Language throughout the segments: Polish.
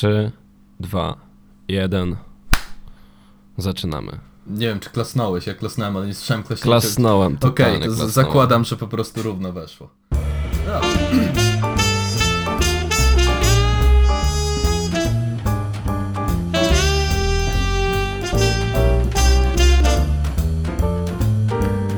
3, 2, 1. Zaczynamy. Nie wiem, czy klasnąłeś, ja klasnąłem, ale nie słyszałem klaśnięcia. Klasnąłem, Okej, to klasnąłem. zakładam, że po prostu równo weszło.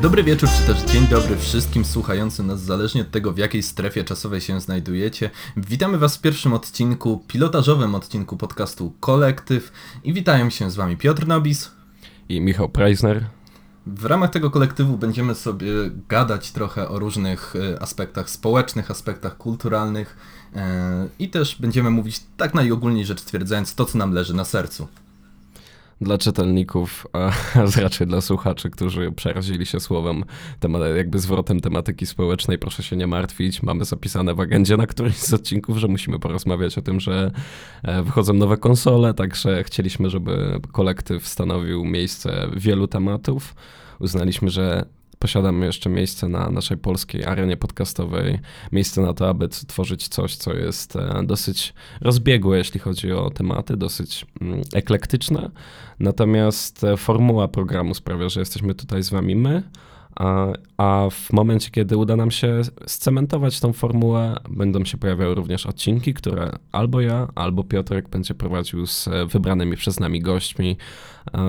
Dobry wieczór, czy też dzień dobry wszystkim słuchającym nas, zależnie od tego, w jakiej strefie czasowej się znajdujecie. Witamy Was w pierwszym odcinku, pilotażowym odcinku podcastu Kolektyw i witają się z Wami Piotr Nobis. I Michał Preisner. W ramach tego kolektywu będziemy sobie gadać trochę o różnych e, aspektach społecznych, aspektach kulturalnych e, i też będziemy mówić tak najogólniej rzecz stwierdzając to, co nam leży na sercu. Dla czytelników, a raczej dla słuchaczy, którzy przerazili się słowem, temat, jakby zwrotem tematyki społecznej, proszę się nie martwić. Mamy zapisane w agendzie na którymś z odcinków, że musimy porozmawiać o tym, że e, wychodzą nowe konsole, także chcieliśmy, żeby kolektyw stanowił miejsce wielu tematów. Uznaliśmy, że posiadamy jeszcze miejsce na naszej polskiej arenie podcastowej, miejsce na to, aby tworzyć coś, co jest e, dosyć rozbiegłe, jeśli chodzi o tematy, dosyć mm, eklektyczne. Natomiast e, formuła programu sprawia, że jesteśmy tutaj z wami my, a, a w momencie, kiedy uda nam się scementować tą formułę, będą się pojawiały również odcinki, które albo ja, albo Piotrek będzie prowadził z wybranymi przez nami gośćmi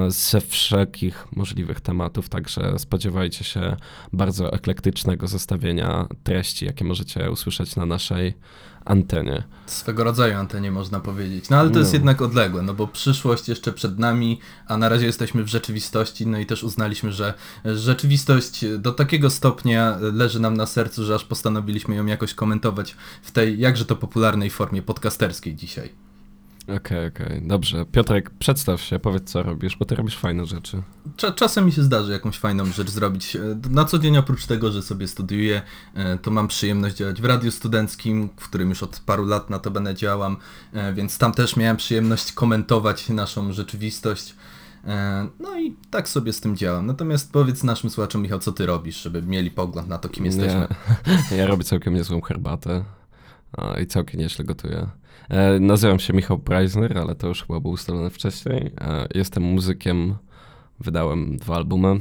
ze wszelkich możliwych tematów, także spodziewajcie się bardzo eklektycznego zestawienia treści, jakie możecie usłyszeć na naszej antenie. Swego rodzaju antenie można powiedzieć. No ale to jest No. jednak odległe, no bo przyszłość jeszcze przed nami, a na razie jesteśmy w rzeczywistości, no i też uznaliśmy, że rzeczywistość do takiego stopnia leży nam na sercu, że aż postanowiliśmy ją jakoś komentować w tej jakże to popularnej formie podcasterskiej dzisiaj. Okej, okej, dobrze. Piotrek, przedstaw się, powiedz co robisz, bo ty robisz fajne rzeczy. Cza- czasem mi się zdarzy jakąś fajną rzecz zrobić. E, Na co dzień oprócz tego, że sobie studiuję, e, to mam przyjemność działać w radiu studenckim, w którym już od paru lat na to będę działam, e, więc tam też miałem przyjemność komentować naszą rzeczywistość. No i tak sobie z tym działam. Natomiast powiedz naszym słuchaczom, Michał, co ty robisz, żeby mieli pogląd na to, kim jesteśmy. Ja, ja robię całkiem niezłą herbatę i całkiem nieźle gotuję. E, nazywam się Michał Preisner, ale to już chyba było ustalone wcześniej. E, jestem muzykiem, wydałem dwa albumy,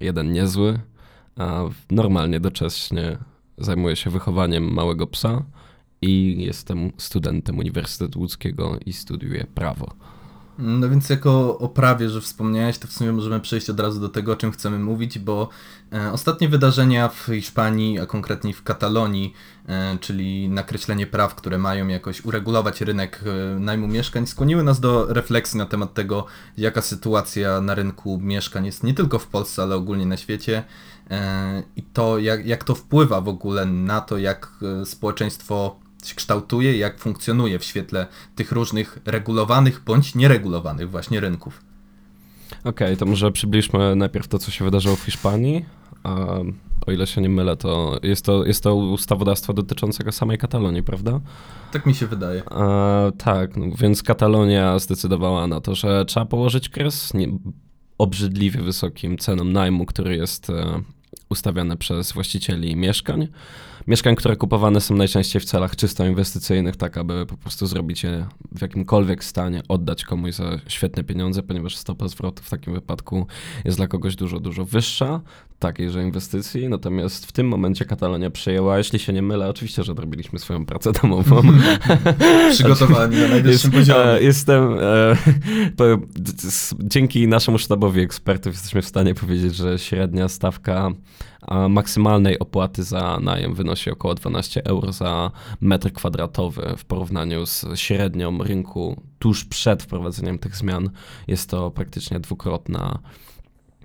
jeden niezły, normalnie docześnie zajmuję się wychowaniem małego psa i jestem studentem Uniwersytetu Łódzkiego i studiuję prawo. No więc jako o prawie, że wspomniałeś, to w sumie możemy przejść od razu do tego, o czym chcemy mówić, bo e, ostatnie wydarzenia w Hiszpanii, a konkretnie w Katalonii, e, czyli nakreślenie praw, które mają jakoś uregulować rynek e, najmu mieszkań, skłoniły nas do refleksji na temat tego, jaka sytuacja na rynku mieszkań jest nie tylko w Polsce, ale ogólnie na świecie. E, i to, jak, jak to wpływa w ogóle na to, jak e, społeczeństwo się kształtuje, jak funkcjonuje w świetle tych różnych regulowanych bądź nieregulowanych właśnie rynków. Okej, to może przybliżmy najpierw to, co się wydarzyło w Hiszpanii. A, o ile się nie mylę, to jest to, jest to ustawodawstwo dotyczącego samej Katalonii, prawda? Tak mi się wydaje. Tak, no, więc Katalonia zdecydowała na to, że trzeba położyć kres nie, obrzydliwie wysokim cenom najmu, który jest e, ustawiany przez właścicieli mieszkań. Mieszkań, które kupowane są najczęściej w celach czysto inwestycyjnych, tak aby po prostu zrobić je w jakimkolwiek stanie, oddać komuś za świetne pieniądze, ponieważ stopa zwrotu w takim wypadku jest dla kogoś dużo, dużo wyższa takiejże inwestycji. Natomiast w tym momencie Katalonia przyjęła, jeśli się nie mylę, oczywiście, że robiliśmy swoją pracę domową. Przygotowani na najwyższym Jest- poziomie. e, Jestem. E, po, dzięki naszemu sztabowi ekspertów jesteśmy w stanie powiedzieć, że średnia stawka a, maksymalnej opłaty za najem wynosi około 12 euro za metr kwadratowy w porównaniu z średnią rynku tuż przed wprowadzeniem tych zmian. Jest to praktycznie dwukrotna.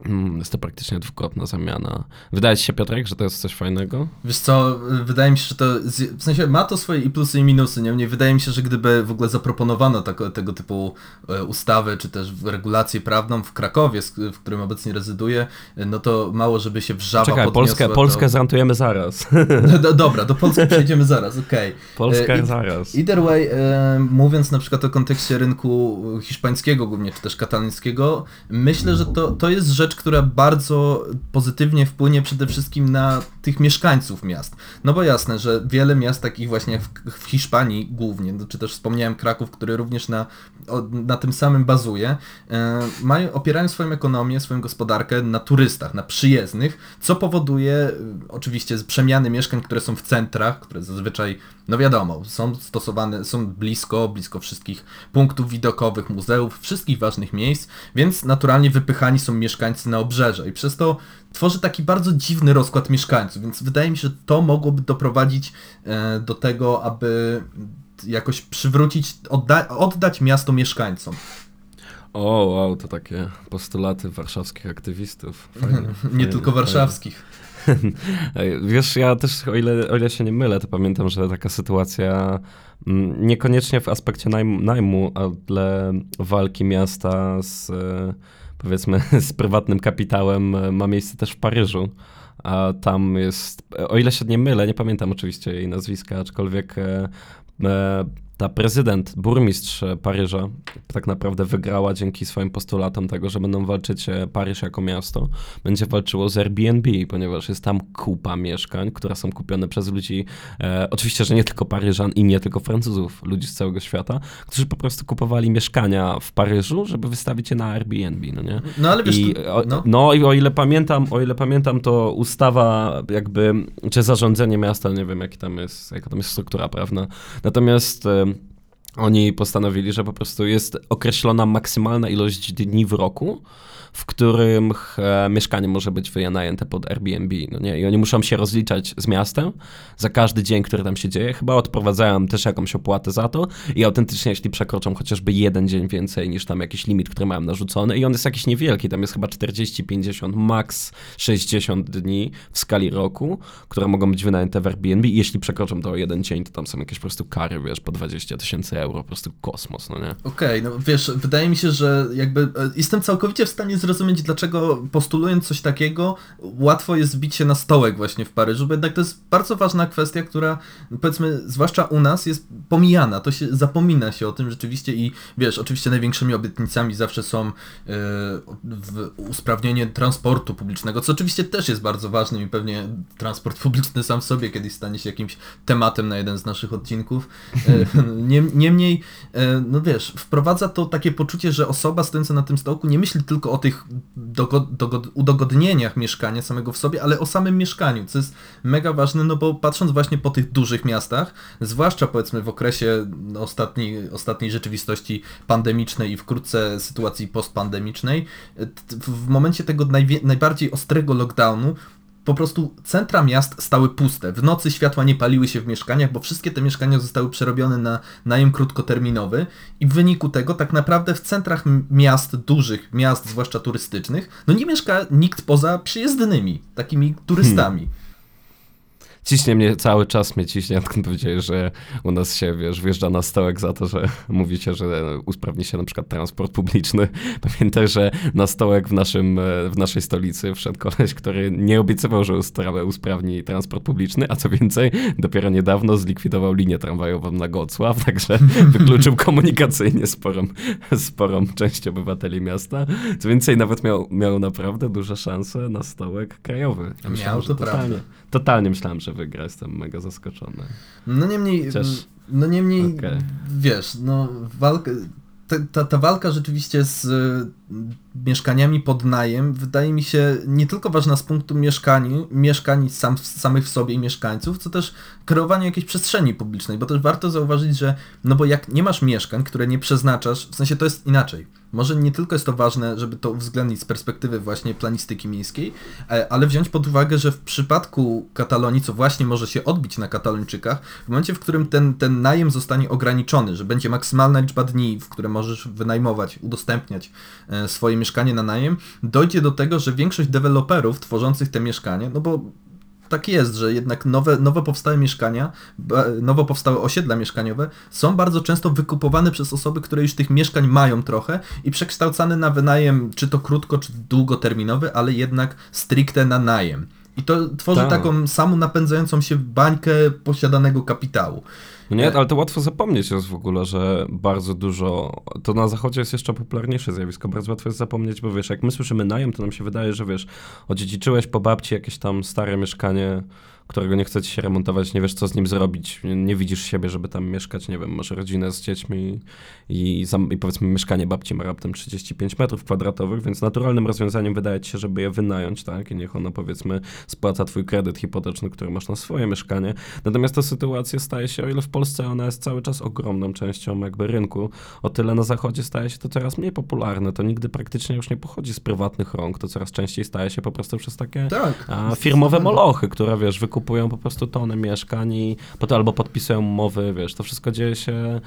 Mm, Jest to praktycznie dwukrotna zamiana. Wydaje ci się, Piotrek, że to jest coś fajnego? Wiesz co, wydaje mi się, że to, z- w sensie ma to swoje i plusy i minusy, niemniej wydaje mi się, że gdyby w ogóle zaproponowano tako, tego typu e, ustawę, czy też regulację prawną w Krakowie, w którym obecnie rezyduję, e, no to mało żeby się wrzawa Czekaj, podniosła, Polskę, to... Polskę zrantujemy zaraz. No, do, dobra, do Polski przejdziemy zaraz, okej. Polska E, zaraz. Either way, e, mówiąc na przykład o kontekście rynku hiszpańskiego głównie, czy też katalońskiego, myślę, że to, to jest rzecz, rzecz, która bardzo pozytywnie wpłynie przede wszystkim na tych mieszkańców miast. No bo jasne, że wiele miast takich właśnie w, w Hiszpanii głównie, no, czy też wspomniałem Kraków, który również na, na tym samym bazuje, e, mają, opierają swoją ekonomię, swoją gospodarkę na turystach, na przyjezdnych, co powoduje e, oczywiście przemiany mieszkań, które są w centrach, które zazwyczaj, no wiadomo, są stosowane, są blisko, blisko wszystkich punktów widokowych, muzeów, wszystkich ważnych miejsc, więc naturalnie wypychani są mieszkańcy na obrzeże i przez to tworzy taki bardzo dziwny rozkład mieszkańców, więc wydaje mi się, że to mogłoby doprowadzić e, do tego, aby jakoś przywrócić, odda oddać miasto mieszkańcom. O, wow, to takie postulaty warszawskich aktywistów. Nie tylko warszawskich. Wiesz, ja też, o ile, o ile się nie mylę, to pamiętam, że taka sytuacja mm, niekoniecznie w aspekcie najmu, najmu ale walki miasta z powiedzmy z prywatnym kapitałem e, ma miejsce też w Paryżu. A tam jest, o ile się nie mylę, nie pamiętam oczywiście jej nazwiska, aczkolwiek e, e, ta prezydent, burmistrz Paryża tak naprawdę wygrała dzięki swoim postulatom tego, że będą walczyć e, Paryż jako miasto, będzie walczyło z Airbnb, ponieważ jest tam kupa mieszkań, które są kupione przez ludzi, e, oczywiście, że nie tylko Paryżan i nie tylko Francuzów, ludzi z całego świata, którzy po prostu kupowali mieszkania w Paryżu, żeby wystawić je na Airbnb, no nie? No ale wiesz, I, o, no. no. i o ile pamiętam, o ile pamiętam, to ustawa jakby, czy zarządzenie miasta, nie wiem jaki tam jest, jaka tam jest struktura prawna, natomiast oni postanowili, że po prostu jest określona maksymalna ilość dni w roku, w którym e, mieszkanie może być wynajęte pod Airbnb. No nie? I oni muszą się rozliczać z miastem za każdy dzień, który tam się dzieje. Chyba odprowadzają też jakąś opłatę za to i autentycznie, jeśli przekroczą chociażby jeden dzień więcej niż tam jakiś limit, który mają narzucony i on jest jakiś niewielki, tam jest chyba 40, 50, max 60 dni w skali roku, które mogą być wynajęte w Airbnb i jeśli przekroczą to o jeden dzień, to tam są jakieś po prostu kary, wiesz, po 20 tysięcy euro, po prostu kosmos, no nie? Okej, okay, no wiesz, wydaje mi się, że jakby e, jestem całkowicie w stanie zrozumieć, dlaczego postulując coś takiego, łatwo jest zbić się na stołek właśnie w Paryżu, bo jednak to jest bardzo ważna kwestia, która powiedzmy, zwłaszcza u nas jest pomijana, to się zapomina się o tym rzeczywiście i wiesz, oczywiście największymi obietnicami zawsze są yy, usprawnienie transportu publicznego, co oczywiście też jest bardzo ważne i pewnie transport publiczny sam w sobie kiedyś stanie się jakimś tematem na jeden z naszych odcinków. Yy, niemniej, yy, no wiesz, wprowadza to takie poczucie, że osoba stojąca na tym stołku nie myśli tylko o tych tych udogodnieniach mieszkania samego w sobie, ale o samym mieszkaniu, co jest mega ważne, no bo patrząc właśnie po tych dużych miastach, zwłaszcza powiedzmy w okresie ostatniej, ostatniej rzeczywistości pandemicznej i wkrótce sytuacji postpandemicznej, w momencie tego najbardziej ostrego lockdownu po prostu centra miast stały puste. W nocy światła nie paliły się w mieszkaniach, bo wszystkie te mieszkania zostały przerobione na najem krótkoterminowy i w wyniku tego tak naprawdę w centrach miast, dużych miast, zwłaszcza turystycznych, no nie mieszka nikt poza przyjezdnymi, takimi turystami. Hmm ciśnie mnie cały czas, mnie ciśnie, odkąd powiedziałeś, że u nas się, wiesz, wjeżdża na stołek za to, że mówicie, że usprawni się na przykład transport publiczny. Pamiętaj, że na stołek w, naszym, w naszej stolicy wszedł koleś, który nie obiecywał, że usprawni transport publiczny, a co więcej, dopiero niedawno zlikwidował linię tramwajową na Gocław, także wykluczył komunikacyjnie sporą, sporą część obywateli miasta. Co więcej, nawet miał, miał naprawdę duże szanse na stołek krajowy. Myślałem, miał, to totalnie, prawda. Totalnie myślałem, że wygra, jestem mega zaskoczony. No niemniej, Chociaż... no niemniej, okay. wiesz, no walka, ta, ta, ta, walka rzeczywiście z mieszkaniami pod najem wydaje mi się nie tylko ważna z punktu mieszkań, mieszkań sam, samych w sobie i mieszkańców, co też kreowanie jakiejś przestrzeni publicznej, bo też warto zauważyć, że no bo jak nie masz mieszkań, które nie przeznaczasz, w sensie to jest inaczej. Może nie tylko jest to ważne, żeby to uwzględnić z perspektywy właśnie planistyki miejskiej, e, ale wziąć pod uwagę, że w przypadku Katalonii, co właśnie może się odbić na Katalończykach, w momencie, w którym ten, ten najem zostanie ograniczony, że będzie maksymalna liczba dni, w które możesz wynajmować, udostępniać e, swoje mieszkanie na najem, dojdzie do tego, że większość deweloperów tworzących te mieszkania, no bo tak jest, że jednak nowe, nowo powstałe mieszkania, nowo powstałe osiedla mieszkaniowe są bardzo często wykupowane przez osoby, które już tych mieszkań mają trochę i przekształcane na wynajem, czy to krótko, czy długoterminowy, ale jednak stricte na najem. I to tworzy Tak. taką samą napędzającą się bańkę posiadanego kapitału. No nie, ale to łatwo zapomnieć jest w ogóle, że bardzo dużo, to na zachodzie jest jeszcze popularniejsze zjawisko, bardzo łatwo jest zapomnieć, bo wiesz, jak my słyszymy najem, to nam się wydaje, że wiesz, odziedziczyłeś po babci jakieś tam stare mieszkanie, którego nie chce ci się remontować, nie wiesz co z nim zrobić, nie, widzisz siebie, żeby tam mieszkać, nie wiem, masz rodzinę z dziećmi i, i powiedzmy mieszkanie babci ma raptem 35 metrów kwadratowych, więc naturalnym rozwiązaniem wydaje ci się, żeby je wynająć, tak, i niech ona powiedzmy spłaca twój kredyt hipoteczny, który masz na swoje mieszkanie. Natomiast ta sytuacja staje się, o ile w Polsce ona jest cały czas ogromną częścią jakby rynku, o tyle na zachodzie staje się to coraz mniej popularne, to nigdy praktycznie już nie pochodzi z prywatnych rąk, to coraz częściej staje się po prostu przez takie Tak. a firmowe molochy, które wiesz, wykupują po prostu tony mieszkań i potem albo podpisują umowy, wiesz, to wszystko dzieje się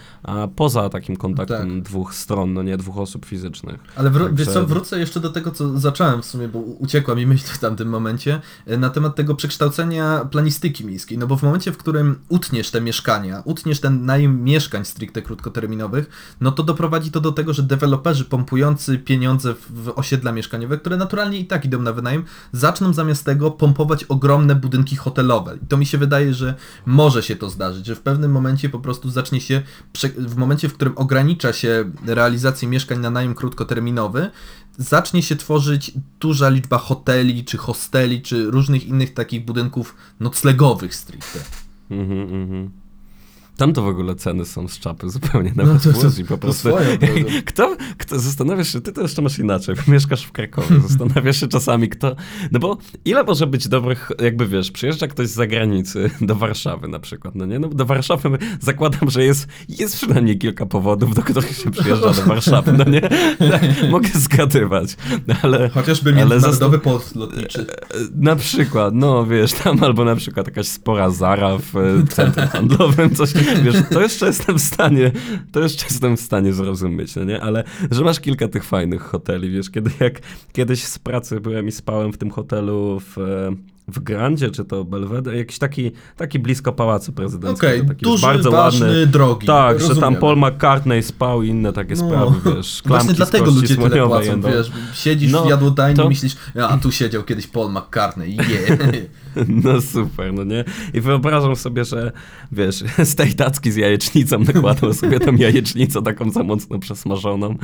poza takim kontaktem Tak. dwóch stron, no nie dwóch osób fizycznych. Ale wró- Także- wiesz co, wrócę jeszcze do tego, co zacząłem w sumie, bo uciekła mi myśl w tamtym momencie, e, na temat tego przekształcenia planistyki miejskiej. No bo w momencie, w którym utniesz te mieszkania, utniesz ten najem mieszkań stricte krótkoterminowych, no to doprowadzi to do tego, że deweloperzy pompujący pieniądze w, w osiedla mieszkaniowe, które naturalnie i tak idą na wynajem, zaczną zamiast tego pompować ogromne budynki hotelowe. I to mi się wydaje, że może się to zdarzyć, że w pewnym momencie po prostu zacznie się, w momencie, w którym ogranicza się realizację mieszkań na najem krótkoterminowy, zacznie się tworzyć duża liczba hoteli, czy hosteli, czy różnych innych takich budynków noclegowych stricte. Mhm, mhm. Tam to w ogóle ceny są z czapy zupełnie No nawet to- w to- po to prostu. swoją drogą. Kto, kto, zastanawiasz się, ty to jeszcze masz inaczej, bo mieszkasz w Krakowie, zastanawiasz się czasami kto, no bo ile może być dobrych, jakby wiesz, przyjeżdża ktoś z zagranicy do Warszawy na przykład, no nie, no do Warszawy zakładam, że jest, jest przynajmniej kilka powodów, do których się przyjeżdża do Warszawy, no nie, tak, mogę zgadywać, no ale... Chociażby międzynarodowy port lotniczy. Na przykład, no wiesz, tam albo na przykład jakaś spora Zara w e, centrum handlowym, coś, wiesz, to jeszcze jestem w stanie, to jeszcze jestem w stanie zrozumieć, no nie, ale że masz kilka tych fajnych hoteli, wiesz, kiedy jak kiedyś z pracy byłem i spałem w tym hotelu w, w Grandzie, czy to Belvedere, jakiś taki, taki blisko Pałacu Prezydenckiego, Okej, taki duży, bardzo ważny, ładny, drogi. tak, że tam rozumiem. Paul McCartney spał i inne takie No. sprawy, wiesz, Właśnie dlatego ludzie tyle płacą, jędą. wiesz, siedzisz No, w jadłodajni to- myślisz, a tu siedział kiedyś Paul McCartney, je. No super, no nie? I wyobrażam sobie, że wiesz, z tej tacki z jajecznicą nakładał sobie tą jajecznicę taką za mocno przesmażoną.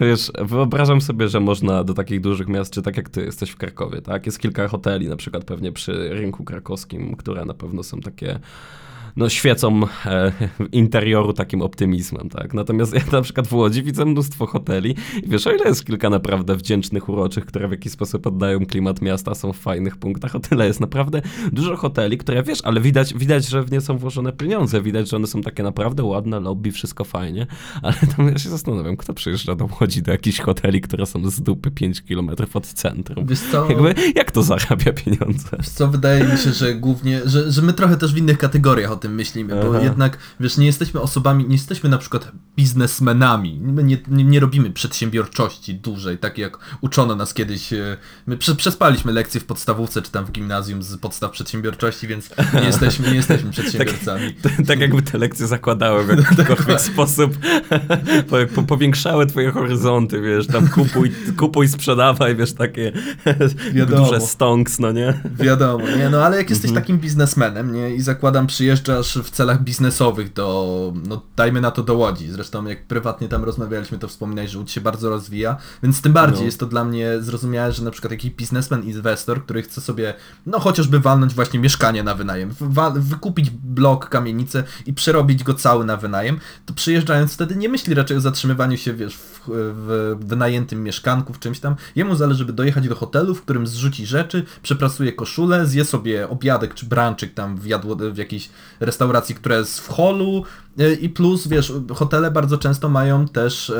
Wiesz, wyobrażam sobie, że można do takich dużych miast, czy tak jak ty jesteś w Krakowie, tak? Jest kilka hoteli, na przykład pewnie przy rynku krakowskim, które na pewno są takie no świecą e, interioru takim optymizmem, tak? Natomiast ja na przykład w Łodzi widzę mnóstwo hoteli i wiesz, o ile jest kilka naprawdę wdzięcznych, uroczych, które w jakiś sposób oddają klimat miasta, są w fajnych punktach, o tyle jest naprawdę dużo hoteli, które wiesz, ale widać, widać, że w nie są włożone pieniądze, widać, że one są takie naprawdę ładne, lobby, wszystko fajnie, ale tam ja się zastanawiam, kto przyjeżdża do Łodzi do jakichś hoteli, które są z dupy 5 km od centrum. Wiesz co, Jakby, jak to zarabia pieniądze? Wiesz co, wydaje mi się, że głównie, że, że my trochę też w innych kategoriach tym myślimy, bo Aha. jednak, wiesz, nie jesteśmy osobami, nie jesteśmy na przykład biznesmenami, my nie, nie, nie robimy przedsiębiorczości dużej, tak jak uczono nas kiedyś, e, my prze, przespaliśmy lekcje w podstawówce czy tam w gimnazjum z podstaw przedsiębiorczości, więc nie jesteśmy, nie jesteśmy przedsiębiorcami. tak jakby te lekcje zakładały w jakikolwiek sposób, po, po, powiększały twoje horyzonty, wiesz, tam kupuj, kupuj, sprzedawaj, wiesz, takie Wiadomo. duże stonks, no nie? Wiadomo, nie? No ale jak Mhm. jesteś takim biznesmenem, nie? I zakładam, przyjeżdżasz w celach biznesowych do, no dajmy na to do Łodzi. Zresztą jak prywatnie tam rozmawialiśmy, to wspominałeś, że Łódź się bardzo rozwija, więc tym bardziej No. jest to dla mnie zrozumiałe, że na przykład jakiś biznesmen, inwestor, który chce sobie, no chociażby walnąć właśnie mieszkanie na wynajem, wykupić blok, kamienicę i przerobić go cały na wynajem, to przyjeżdżając wtedy nie myśli raczej o zatrzymywaniu się, wiesz, w, w wynajętym mieszkanku, w czymś tam. Jemu zależy, żeby dojechać do hotelu, w którym zrzuci rzeczy, przeprasuje koszulę, zje sobie obiadek czy branczyk tam w, jadło, w jakiejś restauracji, która jest w holu i plus, wiesz, hotele bardzo często mają też e,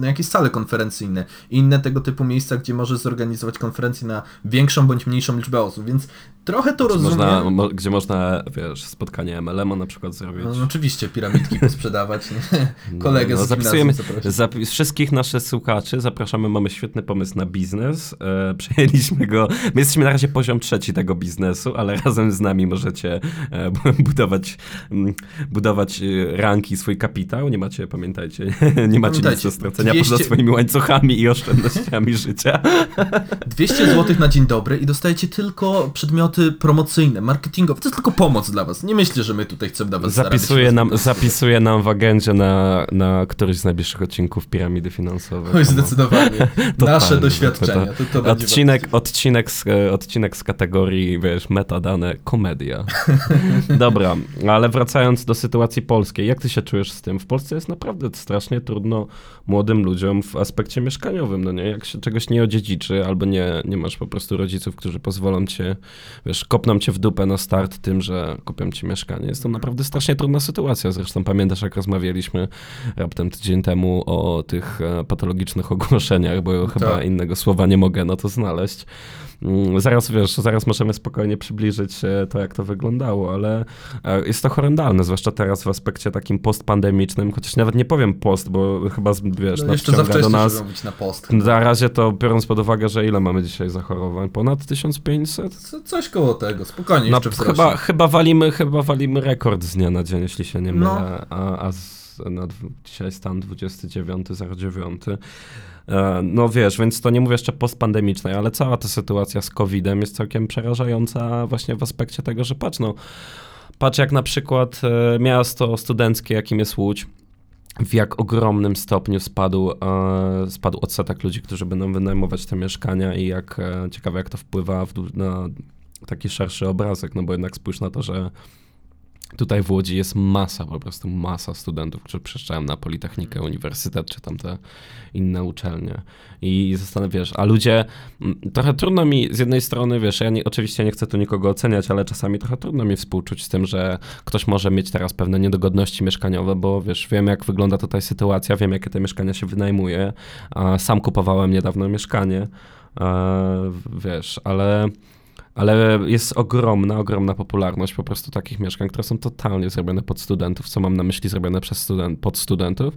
no, jakieś sale konferencyjne i inne tego typu miejsca, gdzie możesz zorganizować konferencję na większą bądź mniejszą liczbę osób, więc trochę to rozumiem. Można, mo, gdzie można, wiesz, spotkanie MLM-a na przykład zrobić. No, oczywiście piramidki posprzedawać, nie? kolegę no, z zapisujemy gimnazjum zaprosić. zapi- wszystkich naszych słuchaczy, zapraszamy, mamy świetny pomysł na biznes, e, przejęliśmy go, my jesteśmy na razie poziom trzeci tego biznesu, ale razem z nami możecie e, bu- budować, mm, budować e, ranki, swój kapitał, nie macie, pamiętajcie, nie macie nic do stracenia 200... poza swoimi łańcuchami i oszczędnościami życia. 200 zł na dzień dobry i dostajecie tylko przedmioty promocyjne, marketingowe. To jest tylko pomoc dla was. Nie myślę, że my tutaj chcemy dla was zapisuje nam, zapisuje nam w agendzie na, na któryś z najbliższych odcinków piramidy finansowej. Oj, zdecydowanie. Nasze doświadczenia. To, to odcinek, odcinek, z, odcinek z kategorii, wiesz, metadane, komedia. Dobra, ale wracając do sytuacji polskiej, jak ty się czujesz z tym? W Polsce jest naprawdę strasznie trudno młodym ludziom w aspekcie mieszkaniowym, no nie? Jak się czegoś nie odziedziczy, albo nie, nie masz po prostu rodziców, którzy pozwolą cię, wiesz, kopną cię w dupę na start tym, że kupią ci mieszkanie. Jest to naprawdę strasznie trudna sytuacja. Zresztą pamiętasz, jak rozmawialiśmy raptem tydzień temu o tych e, patologicznych ogłoszeniach, bo chyba tak. innego słowa nie mogę na to znaleźć. Mm, zaraz, wiesz, zaraz możemy spokojnie przybliżyć to, jak to wyglądało, ale e, jest to horrendalne, zwłaszcza teraz w aspekcie takim postpandemicznym, chociaż nawet nie powiem post, bo chyba, wiesz, no, jeszcze za do nas. Żeby na post. Na razie to biorąc pod uwagę, że ile mamy dzisiaj zachorowań? Ponad 1500? Co, coś koło tego, spokojnie, no, chyba, chyba, walimy, chyba walimy rekord z dnia na dzień, jeśli się nie mylę, no. a, a z, na, dzisiaj stan 29.09. E, no wiesz, więc to nie mówię jeszcze postpandemicznej, ale cała ta sytuacja z COVID-em jest całkiem przerażająca właśnie w aspekcie tego, że patrz, no, patrz jak na przykład e, miasto studenckie, jakim jest Łódź, w jak ogromnym stopniu spadł, e, spadł odsetek ludzi, którzy będą wynajmować te mieszkania i jak ciekawe, jak to wpływa na taki szerszy obrazek, no bo jednak spójrz na to, że Tutaj w Łodzi jest masa, po prostu masa studentów, którzy przyjeżdżają na Politechnikę, Uniwersytet, czy tam te inne uczelnie. I zastanawiasz, a ludzie, trochę trudno mi z jednej strony, wiesz, ja nie, oczywiście nie chcę tu nikogo oceniać, ale czasami trochę trudno mi współczuć z tym, że ktoś może mieć teraz pewne niedogodności mieszkaniowe, bo wiesz, wiem jak wygląda tutaj sytuacja, wiem jakie te mieszkania się wynajmuje. Sam kupowałem niedawno mieszkanie, wiesz, ale ale jest ogromna, ogromna popularność po prostu takich mieszkań, które są totalnie zrobione pod studentów, co mam na myśli zrobione przez student, pod studentów,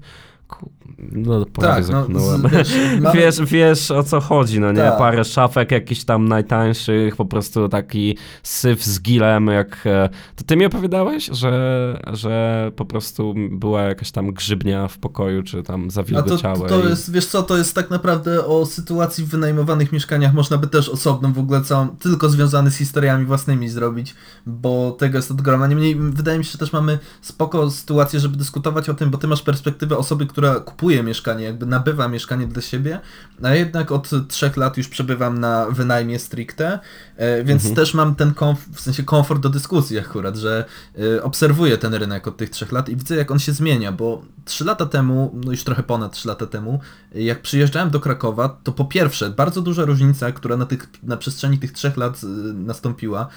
no, tak, no, wiesz, wiesz, wiesz, o co chodzi, no nie? Tak. Parę szafek jakichś tam najtańszych, po prostu taki syf z gilem, jak... E, to ty mi opowiadałeś, że, że po prostu była jakaś tam grzybnia w pokoju, czy tam zawilgociałe. To, to jest, wiesz co, to jest tak naprawdę o sytuacji w wynajmowanych mieszkaniach, można by też osobną w ogóle całą, tylko związany z historiami własnymi zrobić, bo tego jest od groma. Niemniej wydaje mi się, że też mamy spoko sytuację, żeby dyskutować o tym, bo ty masz perspektywę osoby, która kupuje mieszkanie, jakby nabywa mieszkanie dla siebie, a jednak od trzech lat już przebywam na wynajmie stricte, e, więc mhm. też mam ten komf- w sensie komfort do dyskusji akurat, że e, obserwuję ten rynek od tych trzech lat i widzę jak on się zmienia, bo trzy lata temu, no już trochę ponad trzy lata temu, jak przyjeżdżałem do Krakowa, to po pierwsze bardzo duża różnica, która na, tych, na przestrzeni tych trzech lat e, nastąpiła,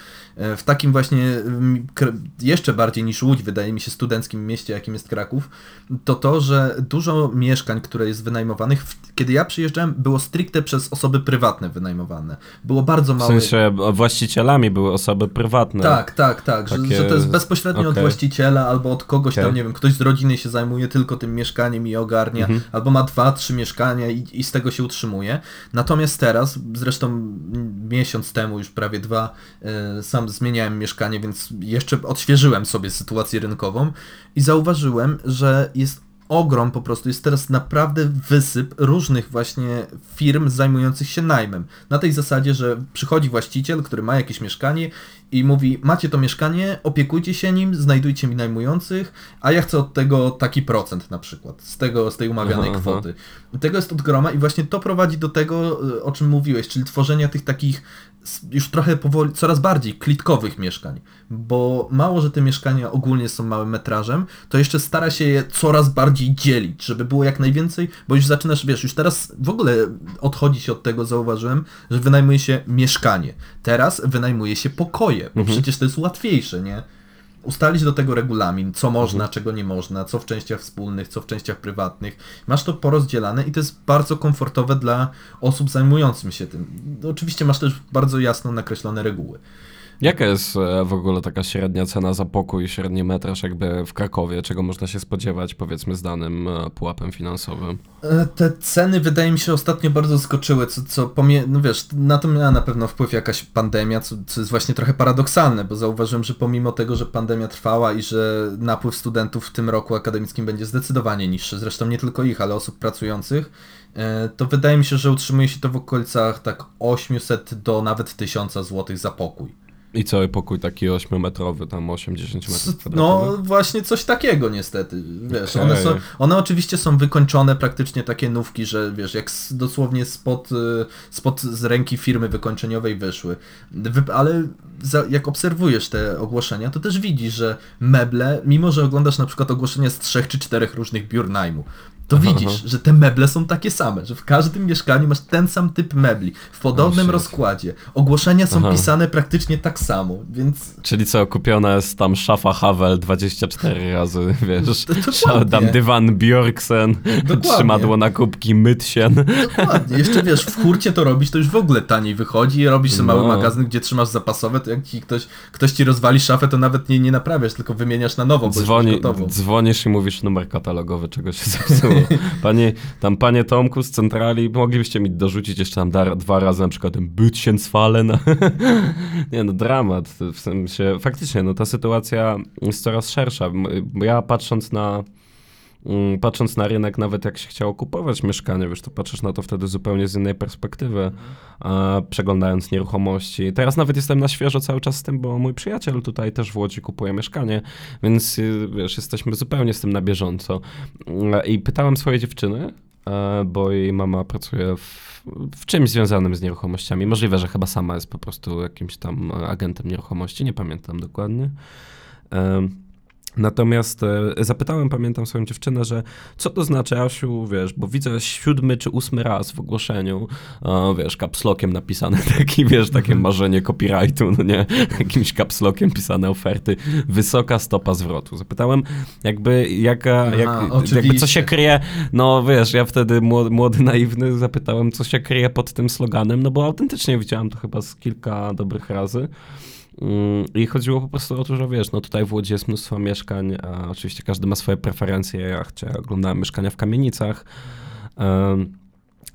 w takim właśnie jeszcze bardziej niż Łódź, wydaje mi się, studenckim mieście, jakim jest Kraków, to to, że dużo mieszkań, które jest wynajmowanych, kiedy ja przyjeżdżałem, było stricte przez osoby prywatne wynajmowane. Było bardzo mało. W sensie właścicielami były osoby prywatne. Tak, tak, tak. Takie... Że, że, to jest bezpośrednio okay. od właściciela albo od kogoś okay. tam, nie wiem, ktoś z rodziny się zajmuje tylko tym mieszkaniem i ogarnia, mhm. albo ma dwa, trzy mieszkania i, i z tego się utrzymuje. Natomiast teraz, zresztą miesiąc temu, już prawie dwa, y, sam zmieniałem mieszkanie, więc jeszcze odświeżyłem sobie sytuację rynkową i zauważyłem, że jest ogrom po prostu, jest teraz naprawdę wysyp różnych właśnie firm zajmujących się najmem. Na tej zasadzie, że przychodzi właściciel, który ma jakieś mieszkanie i mówi, macie to mieszkanie, opiekujcie się nim, znajdujcie mi najmujących, a ja chcę od tego taki procent na przykład, z tego, z tej umawianej aha, kwoty. Aha. Tego jest od groma i właśnie to prowadzi do tego, y, o czym mówiłeś, czyli tworzenia tych takich już trochę powoli, coraz bardziej klitkowych mieszkań, bo mało, że te mieszkania ogólnie są małym metrażem, to jeszcze stara się je coraz bardziej dzielić, żeby było jak najwięcej, bo już zaczynasz, wiesz, już teraz w ogóle odchodzi się od tego, zauważyłem, że wynajmuje się mieszkanie. Teraz wynajmuje się pokoje, bo mhm. przecież to jest łatwiejsze, nie? Ustalić do tego regulamin, co można, mhm. czego nie można, co w częściach wspólnych, co w częściach prywatnych. Masz to porozdzielane i to jest bardzo komfortowe dla osób zajmujących się tym. Oczywiście masz też bardzo jasno nakreślone reguły. Jaka jest e, w ogóle taka średnia cena za pokój, średni metraż jakby w Krakowie? Czego można się spodziewać, powiedzmy, z danym e, pułapem finansowym? E, te ceny wydaje mi się ostatnio bardzo skoczyły, co, co pomie... no wiesz, na to miała na pewno wpływ jakaś pandemia, co, co jest właśnie trochę paradoksalne, bo zauważyłem, że pomimo tego, że pandemia trwała i że napływ studentów w tym roku akademickim będzie zdecydowanie niższy, zresztą nie tylko ich, ale osób pracujących, to wydaje mi się, że utrzymuje się to w okolicach tak 800 do nawet 1000 zł za pokój. I cały pokój taki 8-metrowy, tam 8-10 metrów kwadratowych? No właśnie coś takiego niestety, wiesz, okay. one, są, one oczywiście są wykończone, praktycznie takie nówki, że wiesz, jak dosłownie spod, y, spod z ręki firmy wykończeniowej wyszły, ale za, jak obserwujesz te ogłoszenia, to też widzisz, że meble, mimo że oglądasz na przykład ogłoszenia z trzech czy czterech różnych biur najmu, to widzisz, że te meble są takie same, że w każdym mieszkaniu masz ten sam typ mebli, w podobnym oh, rozkładzie. Ogłoszenia są Aha. pisane praktycznie tak samo, więc... Czyli co, kupiona jest tam szafa Havel 24 razy, wiesz, tam dywan Björksen, Dokładnie. trzymadło na kubki Mytsen. Dokładnie, jeszcze wiesz, w hurcie to robisz, to już w ogóle taniej wychodzi, robisz sobie no. mały magazyn, gdzie trzymasz zapasowe, to jak ci ktoś, ktoś ci rozwali szafę, to nawet nie, nie naprawiasz, tylko wymieniasz na nową, Dzwoni, Dzwonisz i mówisz numer katalogowy, czego się zepsuło. Panie, tam panie Tomku z centrali, moglibyście mi dorzucić jeszcze tam da, dwa razy na przykład ten Bütchensfallen. nie no, dramat. W sensie, faktycznie, no ta sytuacja jest coraz szersza. Ja patrząc na patrząc na rynek, nawet jak się chciało kupować mieszkanie, wiesz, to patrzysz na to wtedy zupełnie z innej perspektywy, przeglądając nieruchomości. Teraz nawet jestem na świeżo cały czas z tym, bo mój przyjaciel tutaj też w Łodzi kupuje mieszkanie, więc y, wiesz, jesteśmy zupełnie z tym na bieżąco. Mm, I pytałem swojej dziewczyny, bo jej mama pracuje w, w czymś związanym z nieruchomościami. Możliwe, że chyba sama jest po prostu jakimś tam agentem nieruchomości, nie pamiętam dokładnie. Natomiast e, zapytałem, pamiętam swoją dziewczynę, że co to znaczy, Asiu, wiesz, bo widzę siódmy czy ósmy raz w ogłoszeniu, o, wiesz, kapslokiem napisane taki, wiesz, takie mhm. marzenie copyrightu, no nie, jakimś kapslokiem pisane oferty, wysoka stopa zwrotu. Zapytałem, jakby, jaka, Aha, jak, jakby co się kryje, no wiesz, ja wtedy młody, młody, naiwny zapytałem, co się kryje pod tym sloganem, no bo autentycznie widziałem to chyba z kilka dobrych razy. Mm, I chodziło po prostu o to, że wiesz, no tutaj w Łodzi jest mnóstwo mieszkań, a oczywiście każdy ma swoje preferencje. Ja chciałem, oglądałem mieszkania w kamienicach.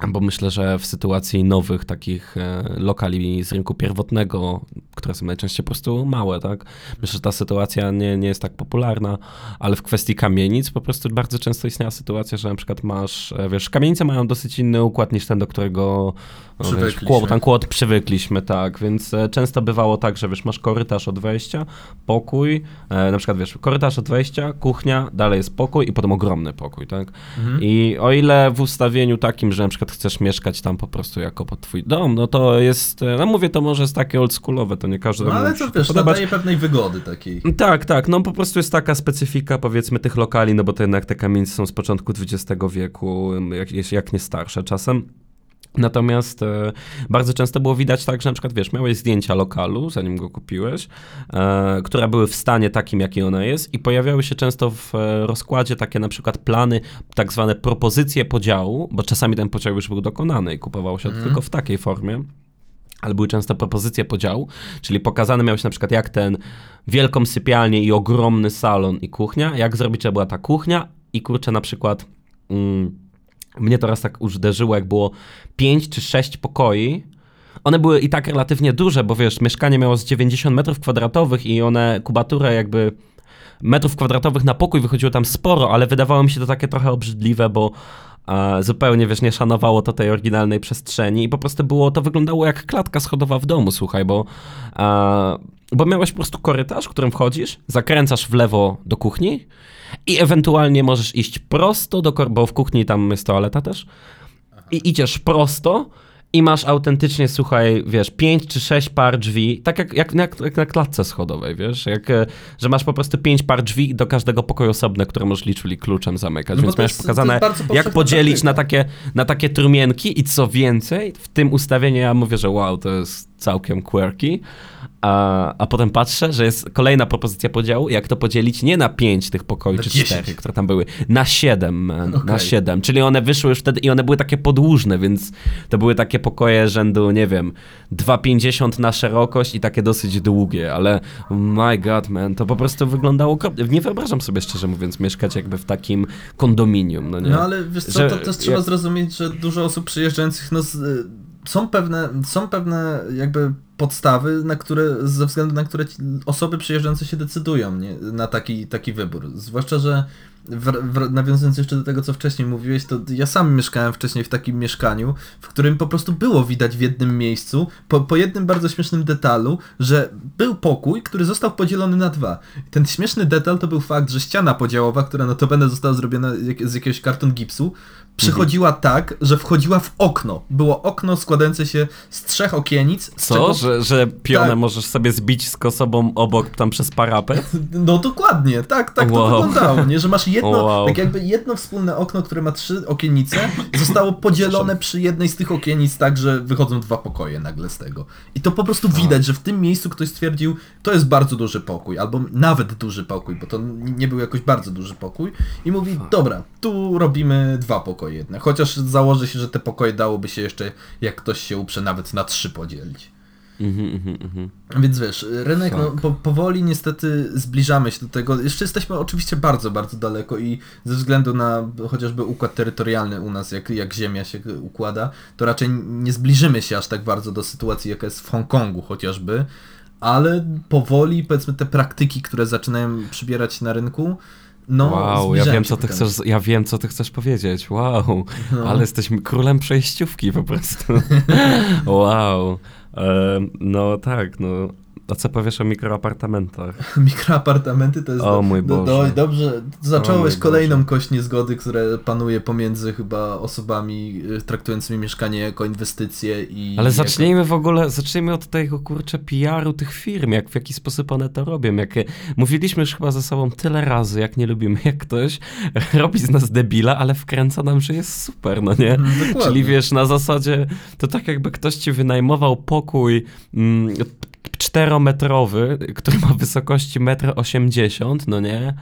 Bo myślę, że w sytuacji nowych takich e, lokali z rynku pierwotnego, które są najczęściej po prostu małe, tak? Myślę, że ta sytuacja nie, nie jest tak popularna, ale w kwestii kamienic po prostu bardzo często istniała sytuacja, że na przykład masz, e, wiesz, kamienice mają dosyć inny układ niż ten, do którego no, wiesz, tam kłod przywykliśmy, tak, więc e, często bywało tak, że wiesz, masz korytarz od wejścia, pokój, na przykład wiesz, korytarz od wejścia, kuchnia, dalej jest pokój i potem ogromny pokój, tak? Mhm. I o ile w ustawieniu takim, że na przykład przykład chcesz mieszkać tam po prostu jako pod twój dom, no to jest, e, no mówię, to może jest takie oldschoolowe, to nie każdy No ale to wiesz, podobać. nadaje pewnej wygody takiej. Tak, tak, no po prostu jest taka specyfika powiedzmy tych lokali, no bo to jednak te kamienice są z początku XX wieku, jak, jak nie starsze czasem. Natomiast e, bardzo często było widać tak, że na przykład, wiesz, miałeś zdjęcia lokalu, zanim go kupiłeś, e, które były w stanie takim, jaki ona jest i pojawiały się często w e, rozkładzie takie na przykład plany, tak zwane propozycje podziału, bo czasami ten podział już był dokonany i kupowało się mm. tylko w takiej formie ale były często propozycje podziału, czyli pokazane miałeś na przykład jak ten wielką sypialnię i ogromny salon i kuchnia, jak zrobić, żeby była ta kuchnia i kurczę na przykład mm, mnie to raz tak uderzyło, jak było 5 czy 6 pokoi. One były i tak relatywnie duże, bo wiesz, mieszkanie miało z 90 metrów kwadratowych i one kubaturę jakby metrów kwadratowych na pokój wychodziło tam sporo, ale wydawało mi się to takie trochę obrzydliwe, bo e, zupełnie, wiesz, nie szanowało to tej oryginalnej przestrzeni i po prostu było, to wyglądało jak klatka schodowa w domu, słuchaj, bo, e, bo miałeś po prostu korytarz, którym wchodzisz, zakręcasz w lewo do kuchni i ewentualnie możesz iść prosto do, bo w kuchni tam jest toaleta też, i idziesz prosto i masz autentycznie, słuchaj, wiesz, pięć czy sześć par drzwi, tak jak, jak, jak, jak na klatce schodowej, wiesz, jak, e, że masz po prostu pięć par drzwi do każdego pokoju osobne, które możesz liczyli kluczem zamykać, no więc masz pokazane, jak podzielić na takie, na takie trumienki. I co więcej, w tym ustawieniu ja mówię, że wow, to jest całkiem quirky. A, a potem patrzę, że jest kolejna propozycja podziału, jak to podzielić nie na pięć tych pokoi, Na czy 10. cztery, które tam były, na siedem, man, Okej. na siedem. Czyli one wyszły już wtedy i one były takie podłużne, więc to były takie pokoje rzędu, nie wiem, 2,50 na szerokość i takie dosyć długie, ale my god, man, to po prostu wyglądało okropnie. Nie wyobrażam sobie, szczerze mówiąc, mieszkać jakby w takim kondominium, no nie? No ale wiesz co, Że to też trzeba jak- zrozumieć, że dużo osób przyjeżdżających, no z, y, są pewne, są pewne jakby podstawy, na które, ze względu na które osoby przyjeżdżające się decydują nie, na taki, taki wybór. Zwłaszcza, że w, w, nawiązując jeszcze do tego, co wcześniej mówiłeś, to ja sam mieszkałem wcześniej w takim mieszkaniu, w którym po prostu było widać w jednym miejscu, po, po jednym bardzo śmiesznym detalu, że był pokój, który został podzielony na dwa. Ten śmieszny detal to był fakt, że ściana podziałowa, która notabene została zrobiona z jakiegoś karton gipsu, przechodziła tak, że wchodziła w okno. Było okno składające się z trzech okienic. Z Co? czego- Że, że pionę Tak. możesz sobie zbić z osobą obok tam przez parapet? No dokładnie, tak, tak to Wow. wyglądało, nie? Że masz jedno, Wow. tak jakby jedno wspólne okno, które ma trzy okienice, zostało podzielone przy jednej z tych okienic tak, że wychodzą dwa pokoje nagle z tego. I to po prostu widać, że w tym miejscu ktoś stwierdził, to jest bardzo duży pokój, albo nawet duży pokój, bo to nie był jakoś bardzo duży pokój i mówi, dobra, tu robimy dwa pokoje jednak, chociaż założy się, że te pokoje dałoby się jeszcze, jak ktoś się uprze, nawet na trzy podzielić. Mhm, mhm, mhm. Więc wiesz, rynek no, po, powoli niestety zbliżamy się do tego. Jeszcze jesteśmy oczywiście bardzo, bardzo daleko i ze względu na chociażby układ terytorialny u nas, jak, jak Ziemia się układa, to raczej nie zbliżymy się aż tak bardzo do sytuacji, jaka jest w Hongkongu chociażby, ale powoli powiedzmy te praktyki, które zaczynają przybierać na rynku, no wow, ja wiem, co ty chcesz, ja wiem, co ty chcesz powiedzieć. Wow, No. ale jesteśmy królem przejściówki po prostu. wow. Em, no tak, no. A co powiesz o mikroapartamentach? Mikroapartamenty to jest. O mój do, do, Boże. dobrze, zacząłeś kolejną Boże. kość niezgody, które panuje pomiędzy chyba osobami y, traktującymi mieszkanie jako inwestycje i. Ale jako... zacznijmy w ogóle, zacznijmy od tego kurczę PR-u tych firm, jak w jaki sposób one to robią. Jak, mówiliśmy już chyba ze sobą tyle razy, jak nie lubimy, jak ktoś robi z nas debila, ale wkręca nam, że jest super, no nie? Mhm, dokładnie. Czyli wiesz, na zasadzie, to tak jakby ktoś ci wynajmował pokój mm, czterometrowy, który ma wysokości 1,80 m, no nie?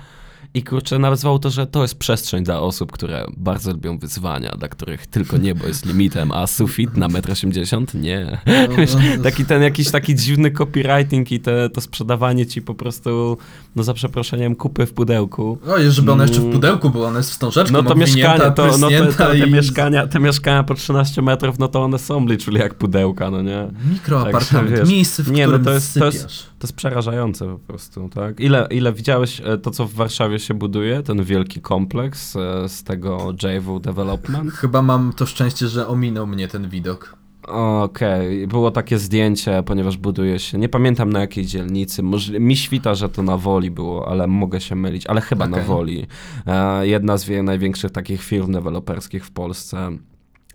I kurczę, nazwał to, że to jest przestrzeń dla osób, które bardzo lubią wyzwania, dla których tylko niebo jest limitem, a sufit na 1,80 m? Nie. No, no, no. taki ten jakiś taki dziwny copywriting i te, to sprzedawanie ci po prostu, no za przeproszeniem, kupy w pudełku. Oj, żeby ona jeszcze w Mm. pudełku była, ona jest wstążeczką No to mieszkanie, to, no te, te, te, i- mieszkania, te mieszkania po 13 metrów, no to one są liczyli jak pudełka, no nie? Mikroapartament, wiesz, miejsce, w nie, no którym to jest- to jest-. To jest przerażające po prostu, tak? Ile, ile widziałeś e, to, co w Warszawie się buduje, ten wielki kompleks e, z tego JW Development? Chyba mam to szczęście, że ominął mnie ten widok. Okej, było takie zdjęcie, ponieważ buduje się, nie pamiętam na jakiej dzielnicy, może, mi świta, że to na Woli było, ale mogę się mylić, ale chyba na Okej. Woli. E, jedna z największych takich firm deweloperskich w Polsce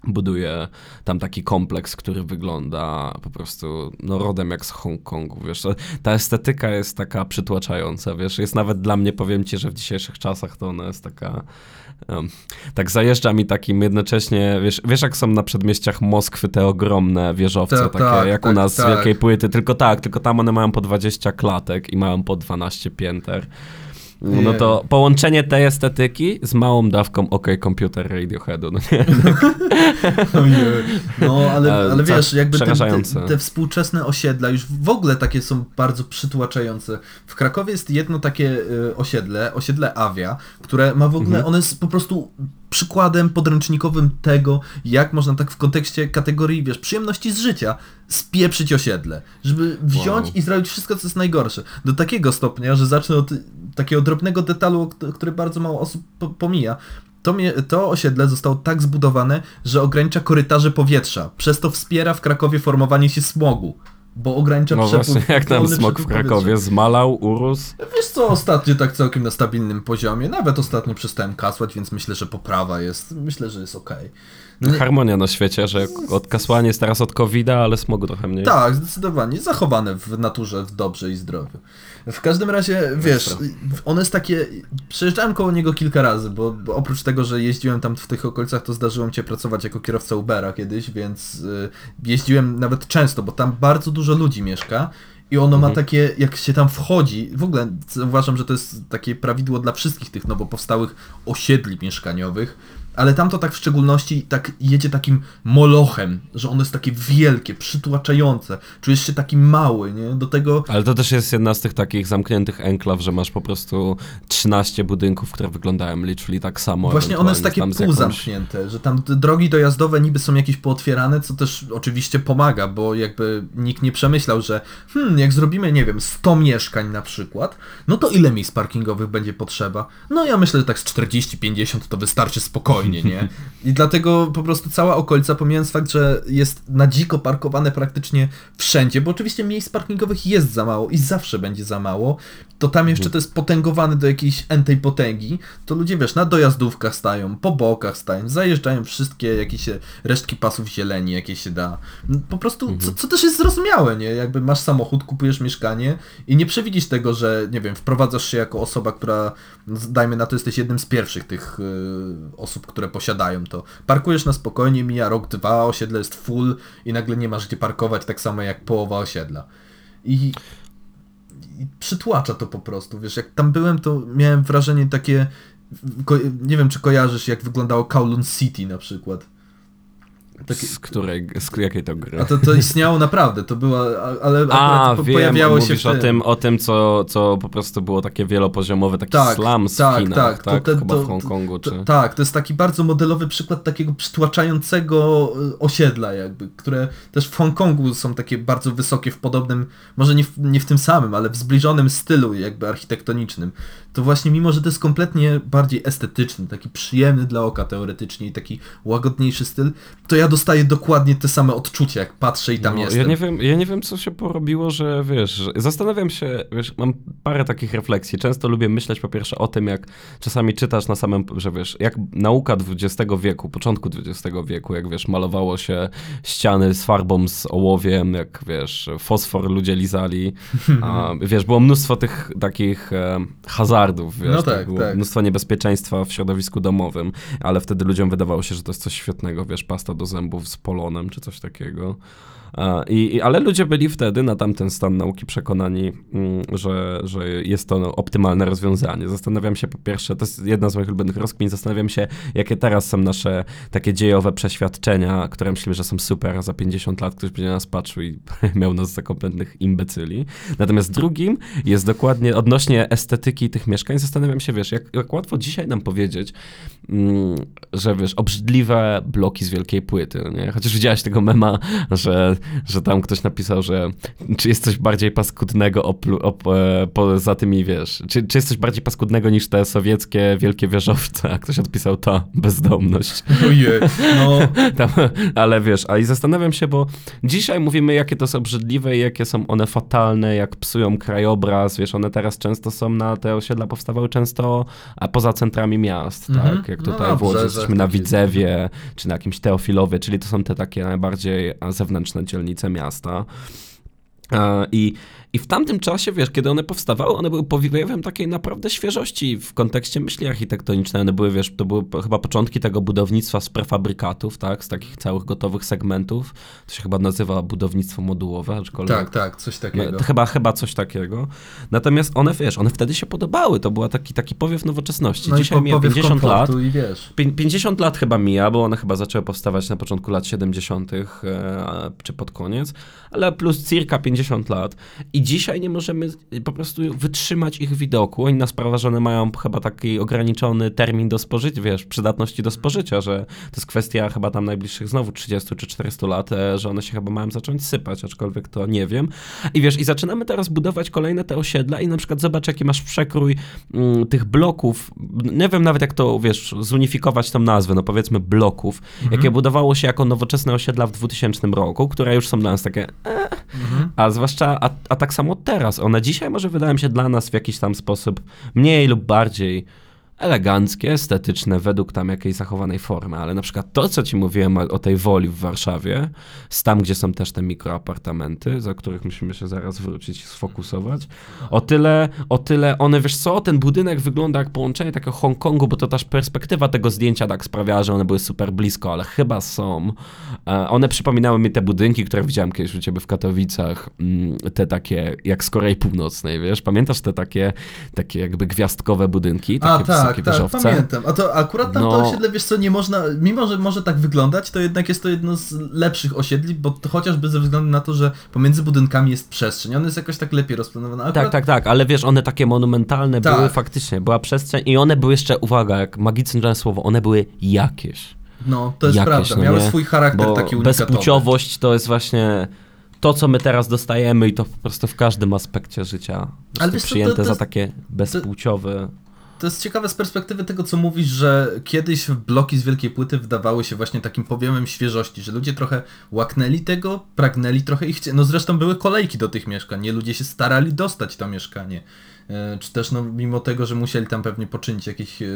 buduje tam taki kompleks, który wygląda po prostu no, rodem jak z Hongkongu, wiesz, ta estetyka jest taka przytłaczająca, wiesz, jest nawet dla mnie, powiem ci, że w dzisiejszych czasach to ona jest taka, em, tak zajeżdża mi takim jednocześnie, wiesz, wiesz jak są na przedmieściach Moskwy te ogromne wieżowce, Ta- takie tak, jak tak, u nas z tak. wielkiej płyty, tylko tak, tylko tam one mają po 20 klatek i mają po 12 pięter. No to połączenie tej estetyki z małą dawką OK Computer Radioheadu, no nie? No, ale, Ale wiesz, jakby te, te, współczesne osiedla już w ogóle takie są bardzo przytłaczające. W Krakowie jest jedno takie y, osiedle, osiedle Avia, które ma w ogóle, Mhm. one jest po prostu przykładem podręcznikowym tego, jak można tak w kontekście kategorii, wiesz, przyjemności z życia spieprzyć osiedle, żeby wziąć Wow. i zrobić wszystko, co jest najgorsze. Do takiego stopnia, że zacznę od takiego drobnego detalu, który bardzo mało osób po- pomija. To, to osiedle zostało tak zbudowane, że ogranicza korytarze powietrza. Przez to wspiera w Krakowie formowanie się smogu. Bo ogranicza No przepływ. właśnie, jak tam smog w Krakowie zmalał, urósł. Wiesz co, ostatnio tak całkiem na stabilnym poziomie. Nawet ostatnio przestałem kasłać, więc myślę, że poprawa jest. Myślę, że jest okej. Nie- Harmonia na świecie, że odkasłanie jest teraz od covid ale smogu trochę mniej. Tak, zdecydowanie. Zachowane w naturze, w dobrze i zdrowiu. W każdym razie, wiesz, one jest takie... Przejeżdżałem koło niego kilka razy, bo, bo oprócz tego, że jeździłem tam w tych okolicach, to zdarzyło mi się pracować jako kierowca Ubera kiedyś, więc y, jeździłem nawet często, bo tam bardzo dużo ludzi mieszka i ono ma takie, jak się tam wchodzi, w ogóle uważam, że to jest takie prawidło dla wszystkich tych nowo powstałych osiedli mieszkaniowych, ale tam to tak w szczególności tak jedzie takim molochem, że ono jest takie wielkie, przytłaczające. Czujesz się taki mały, nie? Do tego Ale to też jest jedna z tych takich zamkniętych enklaw, że masz po prostu 13 budynków, które wyglądają literally tak samo. właśnie ono jest takie jakąś- półzamknięte, że tam drogi dojazdowe niby są jakieś pootwierane, co też oczywiście pomaga, bo jakby nikt nie przemyślał, że hmm, jak zrobimy, nie wiem, 100 mieszkań na przykład, no to ile miejsc parkingowych będzie potrzeba? No ja myślę, że tak z 40-50 to wystarczy spokojnie, nie? I dlatego po prostu cała okolica, pomijając fakt, że jest na dziko parkowane praktycznie wszędzie, bo oczywiście miejsc parkingowych jest za mało i zawsze będzie za mało, to tam jeszcze to jest potęgowane do jakiejś entej potęgi, to ludzie, wiesz, na dojazdówkach stają, po bokach stają, zajeżdżają wszystkie jakieś resztki pasów zieleni, jakie się da. Po prostu, co, co też jest zrozumiałe, nie? Jakby masz samochód, kupujesz mieszkanie i nie przewidzisz tego, że, nie wiem, wprowadzasz się jako osoba, która, dajmy na to, jesteś jednym z pierwszych tych y, osób, które posiadają to. Parkujesz na spokojnie, mija rok, dwa, osiedle jest full i nagle nie masz gdzie parkować, tak samo jak połowa osiedla. I i przytłacza to po prostu, wiesz, jak tam byłem, to miałem wrażenie takie, nie wiem, czy kojarzysz, jak wyglądało Kowloon City na przykład. Takie, Z której, z jakiej to gry? a to, to istniało naprawdę, to była, ale A, po- wiem, pojawiało się mówisz w o tym, o tym co, co po prostu było takie wielopoziomowe, taki Tak, slums tak, w Chinach, tak, tak? to te- Chyba to- w Hongkongu, czy... tak, to jest taki bardzo modelowy przykład takiego przytłaczającego y, osiedla jakby, które też w Hongkongu są takie bardzo wysokie w podobnym, może nie w, nie w tym samym, ale w zbliżonym stylu jakby architektonicznym. To właśnie mimo, że to jest kompletnie bardziej estetyczny, taki przyjemny dla oka teoretycznie i taki łagodniejszy styl, to ja dostaję dokładnie te same odczucia, jak patrzę i tam No, jestem. Ja nie, wiem, ja nie wiem, co się porobiło, że wiesz, że zastanawiam się, wiesz, mam parę takich refleksji. Często lubię myśleć po pierwsze o tym, jak czasami czytasz na samym, że wiesz, jak nauka XX wieku, początku XX wieku, jak wiesz, malowało się ściany z farbą, z ołowiem, jak wiesz, fosfor ludzie lizali. A, wiesz, było mnóstwo tych takich e, hazardów, wiesz, No tak, było tak. mnóstwo niebezpieczeństwa w środowisku domowym, ale wtedy ludziom wydawało się, że to jest coś świetnego, wiesz, pasta do zębów z polonem, czy coś takiego. A, I, ale ludzie byli wtedy na tamten stan nauki przekonani, mm, że, że jest to optymalne rozwiązanie. Zastanawiam się po pierwsze, to jest jedna z moich ulubionych rozkmin, zastanawiam się, jakie teraz są nasze takie dziejowe przeświadczenia, które myślimy, że są super, za 50 lat ktoś będzie na nas patrzył i miał nas za kompletnych imbecyli. Natomiast drugim jest dokładnie odnośnie estetyki tych mieszkań. Zastanawiam się, wiesz, jak, jak łatwo dzisiaj nam powiedzieć, że wiesz, obrzydliwe bloki z wielkiej płyty, nie? Chociaż widziałeś tego mema, że, że tam ktoś napisał, że czy jest coś bardziej paskudnego oplu, op, e, poza tymi, wiesz, czy, czy jest coś bardziej paskudnego niż te sowieckie wielkie wieżowce? A ktoś odpisał, ta, bezdomność. Ojej, no, Tam, ale wiesz, a i zastanawiam się, bo dzisiaj mówimy, jakie to są obrzydliwe i jakie są one fatalne, jak psują krajobraz, wiesz, one teraz często są na, te osiedla powstawały często a poza centrami miast, Mhm. tak, jak No, tutaj w Łodzi obrzeżach jesteśmy na takich. Widzewie, czy na jakimś Teofilowie, czyli to są te takie najbardziej zewnętrzne dzielnice miasta. E, I, I w tamtym czasie, wiesz, kiedy one powstawały, one były powiewajem takiej naprawdę świeżości w kontekście myśli architektonicznej. One były, wiesz, to były chyba początki tego budownictwa z prefabrykatów, tak, z takich całych gotowych segmentów. To się chyba nazywa budownictwo modułowe, aczkolwiek... tak, tak, coś takiego. No, chyba, chyba coś takiego. Natomiast one, wiesz, one wtedy się podobały. To była taki, taki powiew nowoczesności. No Dzisiaj po- mija powiew 50 lat. I wiesz. Pię- 50 lat chyba mija, bo one chyba zaczęły powstawać na początku lat 70., e, czy pod koniec, ale plus circa 50 lat. I dzisiaj nie możemy po prostu wytrzymać ich widoku. Inna sprawa, że one mają chyba taki ograniczony termin do spożycia, wiesz, przydatności do spożycia, że to jest kwestia chyba tam najbliższych znowu 30 czy 400 lat, e, że one się chyba mają zacząć sypać, aczkolwiek to nie wiem. I wiesz, i zaczynamy teraz budować kolejne te osiedla i na przykład zobacz, jaki masz przekrój mm, tych bloków. Nie wiem nawet, jak to, wiesz, zunifikować tą nazwę, no powiedzmy bloków, jakie budowało się jako nowoczesne osiedla w 2000 roku, które już są dla nas takie, e, A zwłaszcza, a, a tak samo teraz, one dzisiaj może wydają się dla nas w jakiś tam sposób mniej lub bardziej eleganckie, estetyczne, według tam jakiejś zachowanej formy, ale na przykład to, co ci mówiłem o, tej woli w Warszawie, z tam, gdzie są też te mikroapartamenty, za których musimy się zaraz wrócić i sfokusować, o tyle, o tyle one, wiesz co, ten budynek wygląda jak połączenie takiego Hongkongu, bo to też perspektywa tego zdjęcia tak sprawiała, że one były super blisko, ale chyba są. E, one przypominały mi te budynki, które widziałem kiedyś u ciebie w Katowicach, mm, te takie jak z Korei Północnej, wiesz, pamiętasz te takie, takie jakby gwiazdkowe budynki, takie A, tak, wysokie tak, wieżowce? pamiętam. A to akurat tam to No. osiedle, wiesz co, nie można, mimo że może tak wyglądać, to jednak jest to jedno z lepszych osiedli, bo to chociażby ze względu na to, że pomiędzy budynkami jest przestrzeń. On jest jakoś tak lepiej rozplanowany. Akurat Tak, tak, tak, ale wiesz, one takie monumentalne Tak. były faktycznie, była przestrzeń i one były jeszcze, uwaga, jak magiczne słowo, one były jakieś. No, to jest jakieś, prawda. no Miały nie? swój charakter Bo taki unikatowy. bezpłciowość to jest właśnie to, co my teraz dostajemy i to po prostu w każdym aspekcie życia. Ale wiesz co, to- przyjęte to za takie bezpłciowe. To jest ciekawe z perspektywy tego, co mówisz, że kiedyś bloki z wielkiej płyty wydawały się właśnie takim powiemem świeżości, że ludzie trochę łaknęli tego, pragnęli trochę i chcieli. No zresztą były kolejki do tych mieszkań, nie? Ludzie się starali dostać to mieszkanie. E, Czy też, no, mimo tego, że musieli tam pewnie poczynić jakieś e,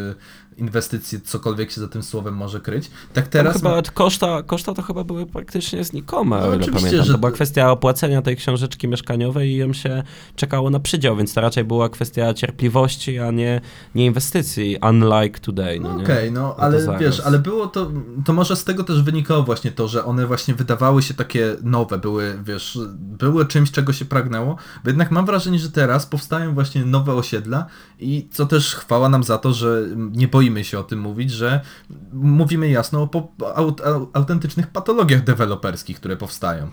inwestycje, cokolwiek się za tym słowem może kryć. Tak Teraz chyba koszta, koszta to chyba były praktycznie znikome, No oczywiście, pamiętam. że To była kwestia opłacenia tej książeczki mieszkaniowej i ją się czekało na przydział, więc to raczej była kwestia cierpliwości, a nie, nie inwestycji, unlike today. No, No okej, no to ale zaraz. wiesz, ale było to, to może z tego też wynikało właśnie to, że one właśnie wydawały się takie nowe, były, wiesz, były czymś, czego się pragnęło, bo jednak mam wrażenie, że teraz powstają właśnie nowe osiedla i co też chwała nam za to, że nie boimy się o tym mówić, że mówimy jasno o autentycznych patologiach deweloperskich, które powstają.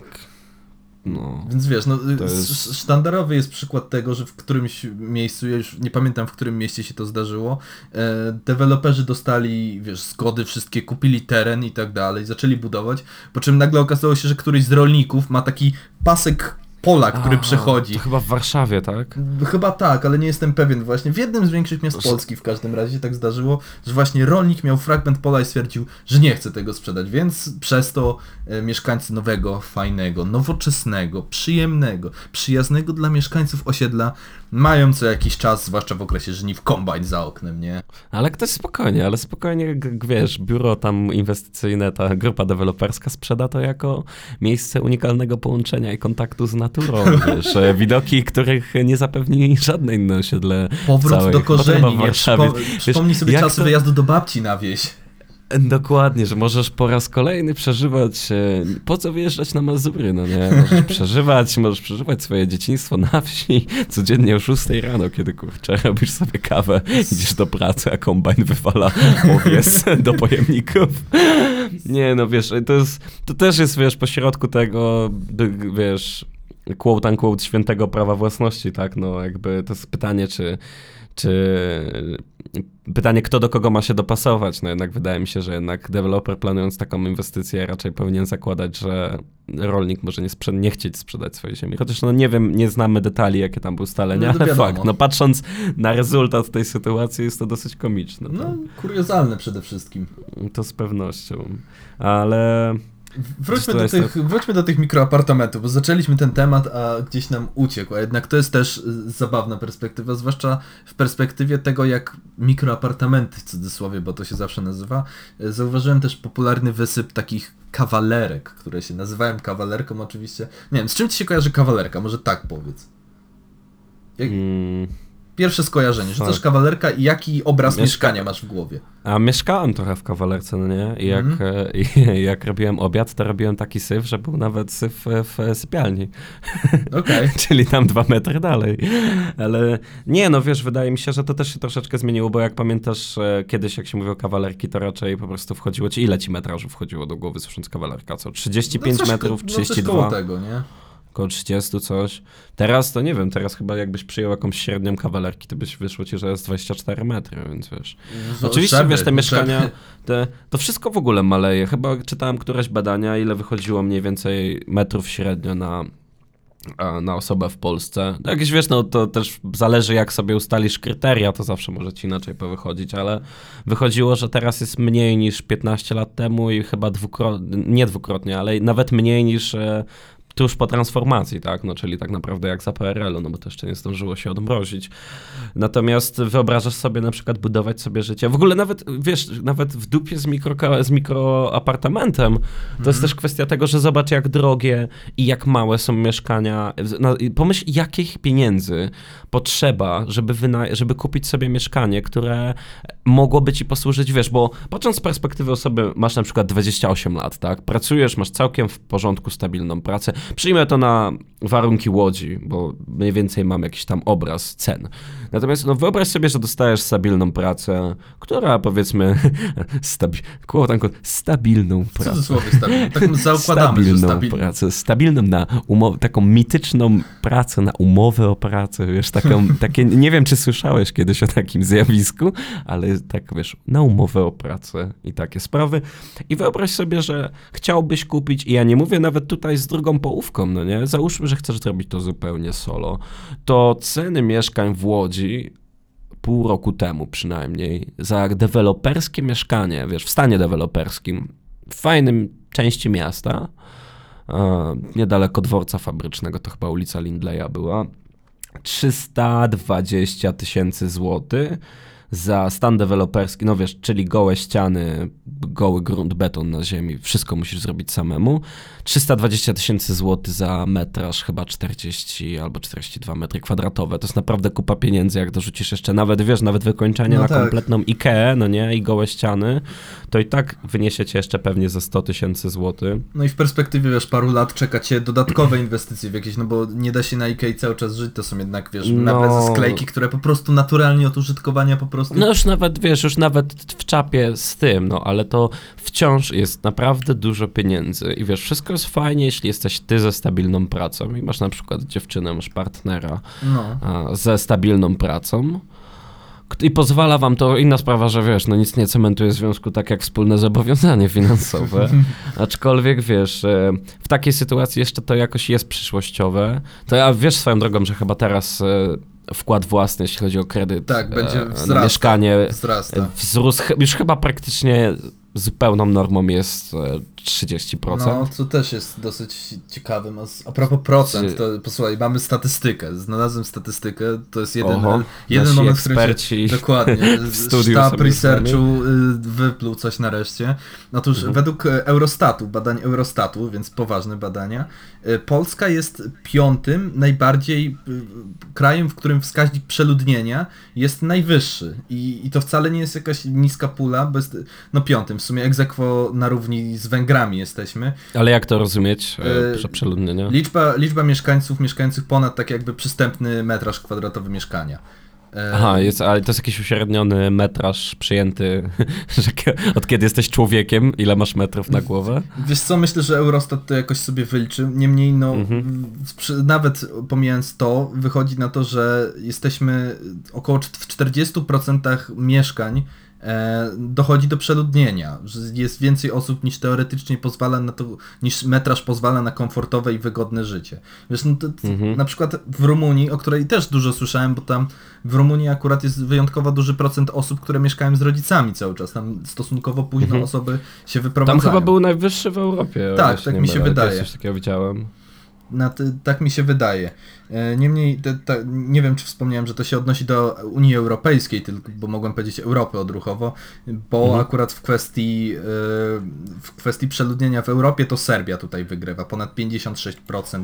No. Więc wiesz, no, jest- sz- sztandarowy jest przykład tego, że w którymś miejscu, ja już nie pamiętam w którym mieście się to zdarzyło, e, deweloperzy dostali, wiesz, zgody wszystkie, kupili teren i tak dalej, zaczęli budować, po czym nagle okazało się, że któryś z rolników ma taki pasek pola, który przechodzi. To chyba w Warszawie, tak? Chyba tak, ale nie jestem pewien właśnie. W jednym z większych miast. Polski w każdym razie się tak zdarzyło, że właśnie rolnik miał fragment pola i stwierdził, że nie chce tego sprzedać, więc przez to e, mieszkańcy nowego, fajnego, nowoczesnego, przyjemnego, przyjaznego dla mieszkańców osiedla mają co jakiś czas, zwłaszcza w okresie żniw, kombajn za oknem, nie? Ale ktoś spokojnie, ale spokojnie, wiesz, biuro tam inwestycyjne, ta grupa deweloperska sprzeda to jako miejsce unikalnego połączenia i kontaktu z naturą, wiesz, e, widoki, których nie zapewni żadne inne osiedle Powrót całej, do korzeni, nie? Przypo- Wiesz, przypomnij sobie czasy to- wyjazdu do babci na wieś. Dokładnie, że możesz po raz kolejny przeżywać, e, po co wyjeżdżać na Mazury, no nie? Możesz przeżywać, możesz przeżywać swoje dzieciństwo na wsi codziennie o 6 rano, kiedy kurczę robisz sobie kawę, idziesz do pracy, a kombajn wywala owies do pojemników. Nie, no wiesz, to, jest, to też jest, wiesz, pośrodku tego, wiesz, quote unquote świętego prawa własności, tak? No jakby to jest pytanie, czy czy pytanie, kto do kogo ma się dopasować. No jednak wydaje mi się, że jednak deweloper planując taką inwestycję raczej powinien zakładać, że rolnik może nie, sprze- nie chcieć sprzedać swojej ziemi. Chociaż no nie wiem, nie znamy detali, jakie tam były ustalenia, No ale wiadomo. fakt, no patrząc na rezultat tej sytuacji jest to dosyć komiczne. No, kuriozalne przede wszystkim. to z pewnością. Ale Wróćmy do, tych, wróćmy do tych mikroapartamentów, bo zaczęliśmy ten temat, a gdzieś nam uciekł. A jednak to jest też y, zabawna perspektywa, zwłaszcza w perspektywie tego, jak mikroapartamenty w cudzysłowie, bo to się zawsze nazywa. y, Zauważyłem też popularny wysyp takich kawalerek, które się nazywają kawalerką oczywiście. Nie wiem, z czym ci się kojarzy kawalerka? Może tak powiedz. Jak, mm, pierwsze skojarzenie, że Tak. też kawalerka i jaki obraz Mieszka- mieszkania masz w głowie? A mieszkałem trochę w kawalerce, no nie? I jak, e, i jak robiłem obiad, to robiłem taki syf, że był nawet syf e, w sypialni. Okej. Czyli tam dwa metry dalej. Ale nie, no wiesz, wydaje mi się, że to też się troszeczkę zmieniło, bo jak pamiętasz, e, kiedyś jak się mówiło kawalerki, to raczej po prostu wchodziło ci, ile ci metrażu wchodziło do głowy słysząc kawalerka? Co, 35 No coś metrów, No coś 32? koło tego, nie? Około 30 coś. Teraz to nie wiem, teraz chyba jakbyś przyjął jakąś średnią kawalerki, to byś wyszło ci, że jest 24 metry, więc wiesz. Oczywiście, Żeby, wiesz, te żeby. mieszkania, te, to wszystko w ogóle maleje. Chyba czytałem któreś badania, ile wychodziło mniej więcej metrów średnio na, na osobę w Polsce. No Jakieś, wiesz, no to też zależy jak sobie ustalisz kryteria, to zawsze może ci inaczej powychodzić, ale wychodziło, że teraz jest mniej niż 15 lat temu i chyba dwukrotnie, nie dwukrotnie, ale nawet mniej niż e, tuż po transformacji, tak? No, czyli tak naprawdę jak za PRL-u, no bo to jeszcze nie zdążyło się odmrozić. Natomiast wyobrażasz sobie na przykład budować sobie życie. W ogóle nawet, wiesz, nawet w dupie z, mikro, z mikroapartamentem, to mhm. jest też kwestia tego, że zobacz jak drogie i jak małe są mieszkania. No, pomyśl, jakich pieniędzy potrzeba, żeby, wyna- żeby kupić sobie mieszkanie, które mogłoby ci posłużyć, wiesz, bo patrząc z perspektywy osoby, masz na przykład 28 lat, tak? Pracujesz, masz całkiem w porządku stabilną pracę. Przyjmę to na warunki łodzi, bo mniej więcej mam jakiś tam obraz cen. Natomiast no, wyobraź sobie, że dostajesz stabilną pracę, która powiedzmy stabi stabilną pracę. Cudzysłowie stabilną, tak zaukładamy, stabilną stabilną. pracę, stabilną na umowę, taką mityczną pracę na umowę o pracę, wiesz, taką, takie, nie wiem, czy słyszałeś kiedyś o takim zjawisku, ale tak, wiesz, na umowę o pracę i takie sprawy. I wyobraź sobie, że chciałbyś kupić, i ja nie mówię nawet tutaj z drugą połówką, no nie, załóżmy, że chcesz zrobić to zupełnie solo, to ceny mieszkań w Łodzi pół roku temu przynajmniej, za deweloperskie mieszkanie, wiesz, w stanie deweloperskim, w fajnym części miasta, niedaleko dworca fabrycznego, to chyba ulica Lindleya była, 320 tysięcy złotych za stan deweloperski, no wiesz, czyli gołe ściany, goły grunt, beton na ziemi, wszystko musisz zrobić samemu. 320 tysięcy złotych za metraż, chyba 40 albo 42 metry kwadratowe. To jest naprawdę kupa pieniędzy, jak dorzucisz jeszcze nawet, wiesz, nawet wykończenie no na tak. kompletną IKEA, no nie, i gołe ściany, to i tak wyniesiecie jeszcze pewnie ze 100 tysięcy złotych. No i w perspektywie, wiesz, paru lat czeka cię dodatkowe inwestycje w jakieś, no bo nie da się na IKEA cały czas żyć, to są jednak, wiesz, no... sklejki, które po prostu naturalnie od użytkowania po prostu... No już nawet, wiesz, już nawet w czapie z tym, no ale to wciąż jest naprawdę dużo pieniędzy i wiesz, wszystko jest fajnie, jeśli jesteś ty ze stabilną pracą i masz na przykład dziewczynę, masz partnera no. ze stabilną pracą, i pozwala wam to, inna sprawa, że wiesz, no nic nie cementuje związku tak jak wspólne zobowiązanie finansowe, aczkolwiek wiesz, e, w takiej sytuacji jeszcze to jakoś jest przyszłościowe, to ja wiesz swoją drogą, że chyba teraz e, wkład własny, jeśli chodzi o kredyt tak, będzie wzrasta, na mieszkanie, wzrasta. wzrósł, już chyba praktycznie zupełną normą jest 30%. No, co też jest dosyć ciekawym. A propos procent, to posłuchaj, mamy statystykę. Znalazłem statystykę, to jest jeden, Oho, jeden moment, w którym się, dokładnie, w sztab researchu y, wypluł coś nareszcie. Otóż mhm. według Eurostatu, badań Eurostatu, więc poważne badania, y, Polska jest piątym najbardziej y, krajem, w którym wskaźnik przeludnienia jest najwyższy. I, i to wcale nie jest jakaś niska pula, bo jest, no piątym, w sumie egzekwo na równi z Węgrami jesteśmy. Ale jak to rozumieć, e, e przeludnienie? Liczba, liczba mieszkańców mieszkających ponad tak jakby przystępny metraż kwadratowy mieszkania. E, Aha, jest, ale to jest jakiś uśredniony metraż przyjęty, że od kiedy jesteś człowiekiem, ile masz metrów na głowę? Wiesz co, myślę, że Eurostat to jakoś sobie wyliczył. Niemniej, no, mhm. nawet pomijając to, wychodzi na to, że jesteśmy około w 40% mieszkań dochodzi do przeludnienia, że jest więcej osób niż teoretycznie pozwala na to, niż metraż pozwala na komfortowe i wygodne życie. Wiesz, no to, mhm. na przykład w Rumunii, o której też dużo słyszałem, bo tam w Rumunii akurat jest wyjątkowo duży procent osób, które mieszkają z rodzicami cały czas. Tam stosunkowo późno mhm. osoby się wyprowadzają. Tam chyba był najwyższy w Europie. Tak, tak mi się wydaje. Coś takiego widziałem. Na tak mi się wydaje. E, niemniej, te, te, nie wiem, czy wspomniałem, że to się odnosi do Unii Europejskiej, tylko, bo mogłem powiedzieć Europy odruchowo, bo mhm. akurat w kwestii, e, w kwestii przeludnienia w Europie to Serbia tutaj wygrywa. Ponad 56%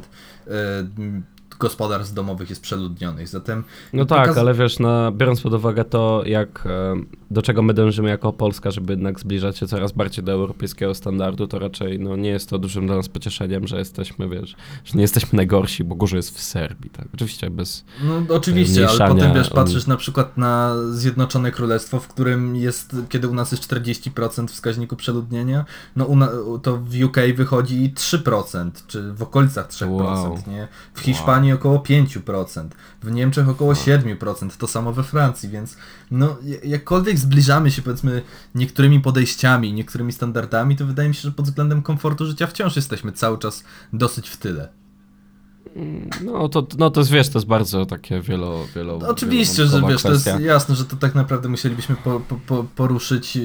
gospodarstw domowych jest przeludnionych. Zatem. No tak, pokaz... ale wiesz, no, biorąc pod uwagę to, jak, e, do czego my dążymy jako Polska, żeby jednak zbliżać się coraz bardziej do europejskiego standardu, to raczej no, nie jest to dużym dla nas pocieszeniem, że jesteśmy, wiesz, że nie jesteśmy najgorsi, bo gorzej jest w Serbii. Tak? Oczywiście bez. No oczywiście, ale potem wiesz, patrzysz na przykład na Zjednoczone Królestwo, w którym jest, kiedy u nas jest 40% wskaźniku przeludnienia, no to w UK wychodzi 3%, czy w okolicach 3%, wow. nie? W Hiszpanii Hiszpanii około 5%, w Niemczech około 7%, to samo we Francji, więc no jakkolwiek zbliżamy się powiedzmy niektórymi podejściami, niektórymi standardami, to wydaje mi się, że pod względem komfortu życia wciąż jesteśmy cały czas dosyć w tyle. No to, no to jest, wiesz, to jest bardzo takie wielo... wielo no, Oczywiście, że wiesz, kwestia. to jest jasne, że to tak naprawdę musielibyśmy po, po, poruszyć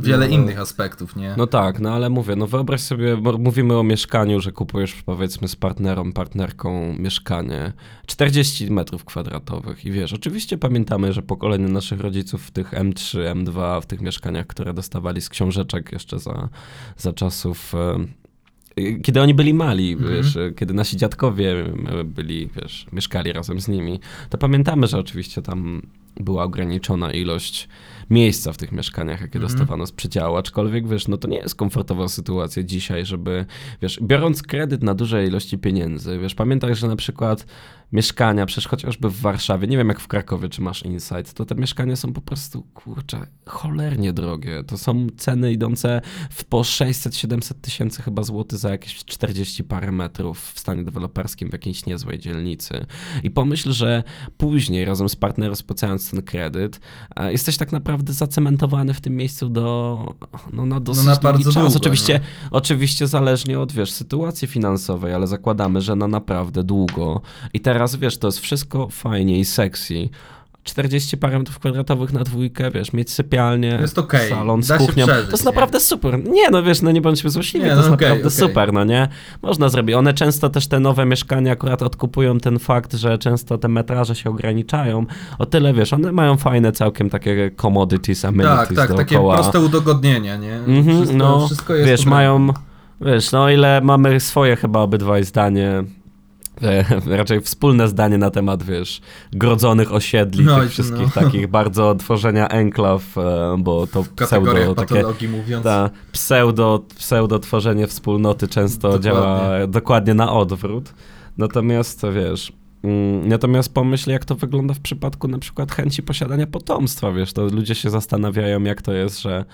wiele no, innych aspektów, nie? No tak, no ale mówię, no wyobraź sobie, mówimy o mieszkaniu, że kupujesz powiedzmy z partnerą, partnerką mieszkanie 40 metrów kwadratowych i wiesz, oczywiście pamiętamy, że pokolenie naszych rodziców w tych M3, M2, w tych mieszkaniach, które dostawali z książeczek jeszcze za, za czasów kiedy oni byli mali, mm -hmm. wiesz, kiedy nasi dziadkowie byli, wiesz, mieszkali razem z nimi, to pamiętamy, że oczywiście tam była ograniczona ilość miejsca w tych mieszkaniach, jakie mm -hmm. dostawano z przedziału, aczkolwiek, wiesz, no to nie jest komfortowa sytuacja dzisiaj, żeby, wiesz, biorąc kredyt na duże ilości pieniędzy, wiesz, pamiętaj, że na przykład mieszkania, przecież chociażby w Warszawie, nie wiem jak w Krakowie, czy masz insight, to te mieszkania są po prostu, kurczę, cholernie drogie. To są ceny idące w po 600-700 tysięcy chyba złotych za jakieś 40 parę metrów w stanie deweloperskim w jakiejś niezłej dzielnicy. I pomyśl, że później razem z partnerem spłacając ten kredyt, jesteś tak naprawdę zacementowany w tym miejscu do, no na dosyć no na bardzo czas. Długo, oczywiście, no. oczywiście zależnie od, wiesz, sytuacji finansowej, ale zakładamy, że na naprawdę długo. I teraz teraz, wiesz, to jest wszystko fajnie i sexy. 40 parę metrów kwadratowych na dwójkę, wiesz, mieć sypialnię, jest okay. salon z kuchnią. Przeżyć, to jest nie? naprawdę super. Nie, no wiesz, no nie bądźmy złośliwi, to jest no, okay, naprawdę okay. super, no nie? Można zrobić. One często też te nowe mieszkania akurat odkupują ten fakt, że często te metraże się ograniczają. O tyle, wiesz, one mają fajne całkiem takie commodities, amenities Tak, tak, dookoła. takie proste udogodnienia, nie? Mm -hmm, wszystko, no, wszystko jest wiesz, mają... Wiesz, no ile mamy swoje chyba obydwaj zdanie raczej wspólne zdanie na temat, wiesz, grodzonych osiedli, no, tych wszystkich no. takich bardzo tworzenia enklaw, e, bo to pseudo takie, mówiąc. Ta, pseudo, pseudo tworzenie wspólnoty często dokładnie. działa dokładnie na odwrót. Natomiast, wiesz, natomiast pomyśl, jak to wygląda w przypadku na przykład chęci posiadania potomstwa, wiesz, to ludzie się zastanawiają, jak to jest, że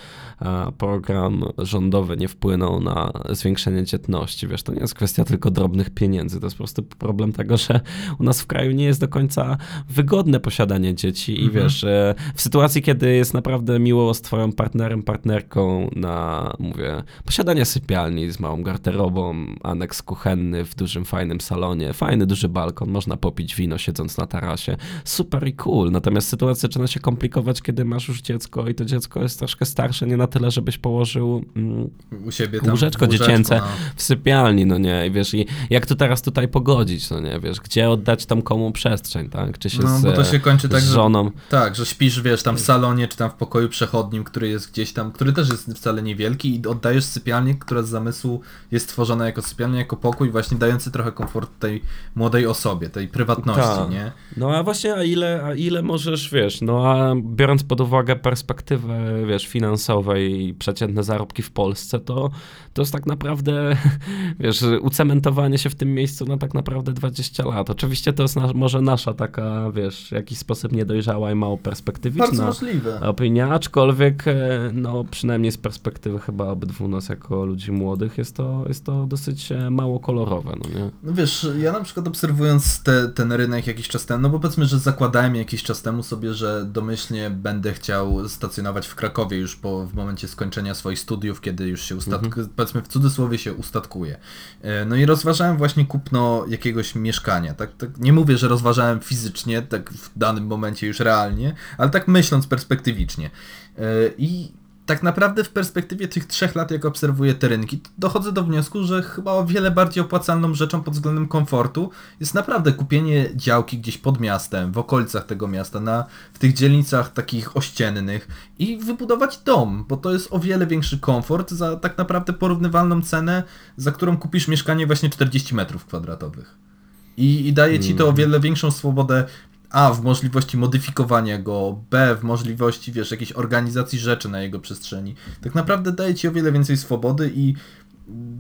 program rządowy nie wpłynął na zwiększenie dzietności, wiesz, to nie jest kwestia tylko drobnych pieniędzy, to jest po prostu problem tego, że u nas w kraju nie jest do końca wygodne posiadanie dzieci i mhm. wiesz, w sytuacji, kiedy jest naprawdę miło z twoją partnerem, partnerką na, mówię, posiadanie sypialni z małą garderobą, aneks kuchenny w dużym, fajnym salonie, fajny, duży balkon, można popić wino siedząc na tarasie. Super i cool. Natomiast sytuacja zaczyna się komplikować, kiedy masz już dziecko i to dziecko jest troszkę starsze, nie na tyle, żebyś położył mm, u siebie tam łóżeczko dziecięce no. w sypialni, no nie, i wiesz, i jak to teraz tutaj pogodzić, no nie, wiesz, gdzie oddać tam komu przestrzeń, tak, czy się no, z, bo to się kończy tak, żoną. Że, tak, że śpisz, wiesz, tam w salonie, czy tam w pokoju przechodnim, który jest gdzieś tam, który też jest wcale niewielki i oddajesz sypialnię, która z zamysłu jest tworzona jako sypialnia, jako pokój właśnie dający trochę komfort tej młodej osobie, tej prywatności, Ta. nie? No a właśnie, a ile, a ile możesz, wiesz, no a biorąc pod uwagę perspektywę, wiesz, finansowej i przeciętne zarobki w Polsce, to, to jest tak naprawdę, wiesz, ucementowanie się w tym miejscu na tak naprawdę 20 lat. Oczywiście to jest na, może nasza taka, wiesz, w jakiś sposób niedojrzała i mało perspektywiczna Bardzo możliwe. opinia, aczkolwiek, e, no przynajmniej z perspektywy chyba obydwu nas jako ludzi młodych jest to, jest to dosyć e, mało kolorowe, no nie? No wiesz, ja na przykład obserwując te, ten rynek jakiś czas temu, no bo powiedzmy, że zakładałem jakiś czas temu sobie, że domyślnie będę chciał stacjonować w Krakowie już po, w momencie skończenia swoich studiów, kiedy już się ustatkuje, mhm. powiedzmy w cudzysłowie się ustatkuje. E, no i rozważałem właśnie kupno jakiegoś mieszkania. Tak, tak, nie mówię, że rozważałem fizycznie, tak w danym momencie już realnie, ale tak myśląc perspektywicznie. E, I tak naprawdę w perspektywie tych trzech lat, jak obserwuję te rynki, dochodzę do wniosku, że chyba o wiele bardziej opłacalną rzeczą pod względem komfortu jest naprawdę kupienie działki gdzieś pod miastem, w okolicach tego miasta, na, w tych dzielnicach takich ościennych i wybudować dom, bo to jest o wiele większy komfort za tak naprawdę porównywalną cenę, za którą kupisz mieszkanie właśnie 40 metrów kwadratowych. I, I, daje ci to o mm. wiele większą swobodę a w możliwości modyfikowania go, B w możliwości, wiesz, jakiejś organizacji rzeczy na jego przestrzeni. Tak naprawdę daje ci o wiele więcej swobody i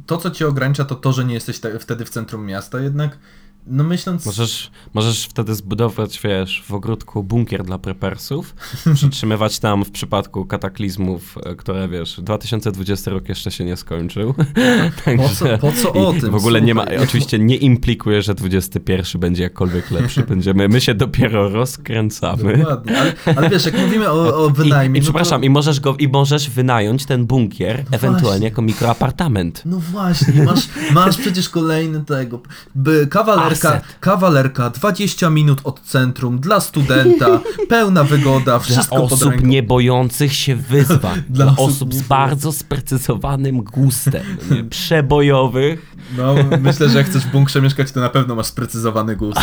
to, co cię ogranicza, to to, że nie jesteś wtedy w centrum miasta, jednak no myśląc... Możesz, możesz wtedy zbudować, wiesz, w ogródku bunkier dla prepersów, przytrzymywać tam w przypadku kataklizmów, e, które, wiesz, 2020 rok jeszcze się nie skończył. Także, po, co, po co o tym? W ogóle nie ma, oczywiście nie implikuje, że 21 będzie jakkolwiek lepszy. Będziemy, my się dopiero rozkręcamy. Dokładnie, ale, ale wiesz, jak mówimy o, o wynajmie... I, i no przepraszam, to... i, możesz go, i możesz wynająć ten bunkier no ewentualnie właśnie. jako mikroapartament. No właśnie, masz, masz przecież kolejny tego, by kawaler kawalerka, kawalerka, 20 minut od centrum, dla studenta, pełna wygoda, wszystko Dla osób nie bojących się wyzwań. Dla Dla, osób z bardzo sprecyzowanym gustem. Przebojowych. No, myślę, że jak chcesz w bunkrze mieszkać, to na pewno masz sprecyzowany gust.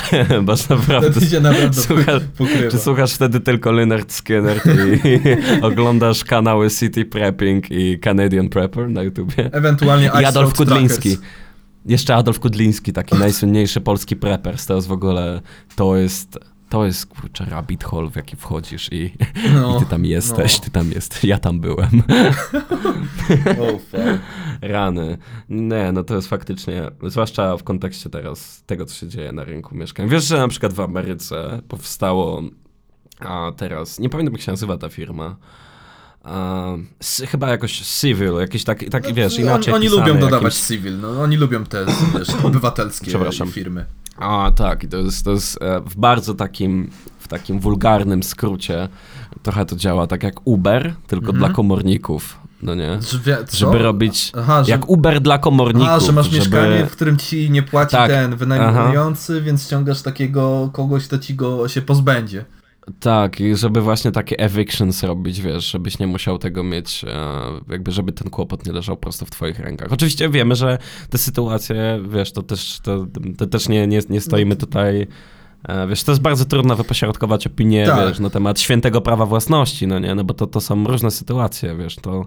Masz naprawdę... ty się naprawdę Słucha- pokrywa. Czy słuchasz wtedy tylko Leonard Skinner i oglądasz kanały City Prepping i Canadian Prepper na YouTubie? Ewentualnie I Adolf Kudliński. Trackers. Jeszcze Adolf Kudliński, taki najsłynniejszy polski preppers. Jest w ogóle, to jest, to jest kurczę rabbit hole, w jaki wchodzisz i, No, i ty tam jesteś, no. ty tam jesteś. Ja tam byłem. Oh, fuck. Rany. Nie, no to jest faktycznie, zwłaszcza w kontekście teraz tego, co się dzieje na rynku mieszkań. Wiesz, że na przykład w Ameryce powstało, a teraz, nie pamiętam jak się nazywa ta firma, s- chyba jakoś Civil, jakiś taki wiesz, No, inaczej Oni, lubią dodawać jakimś- civil, no oni lubią te wiesz, obywatelskie firmy. A tak, to jest, to jest e, w bardzo takim, w takim wulgarnym skrócie, trochę to działa tak jak Uber, tylko Mhm. dla komorników, no nie? Żeby, co? Żeby robić, Aha, że, jak Uber dla komorników. a, że masz żeby... mieszkanie, w którym ci nie płaci Tak. ten wynajmujący, więc ściągasz takiego kogoś, kto ci go się pozbędzie. Tak, żeby właśnie takie evictions robić, wiesz, żebyś nie musiał tego mieć, e, jakby żeby ten kłopot nie leżał prosto w twoich rękach. Oczywiście wiemy, że te sytuacje, wiesz, to też, to, to też nie, nie, nie stoimy tutaj, wiesz, to jest bardzo trudno wypośrodkować opinię, Tak. wiesz, na temat świętego prawa własności, no nie, no bo to, to są różne sytuacje, wiesz, to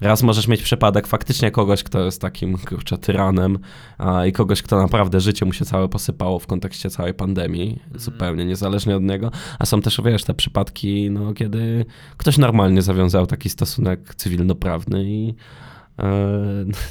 raz możesz mieć przypadek faktycznie kogoś, kto jest takim, kurczę, tyranem a, i kogoś, kto naprawdę życie mu się całe posypało w kontekście całej pandemii, zupełnie niezależnie od niego, a są też, wiesz, te przypadki, no, kiedy ktoś normalnie zawiązał taki stosunek cywilnoprawny i e,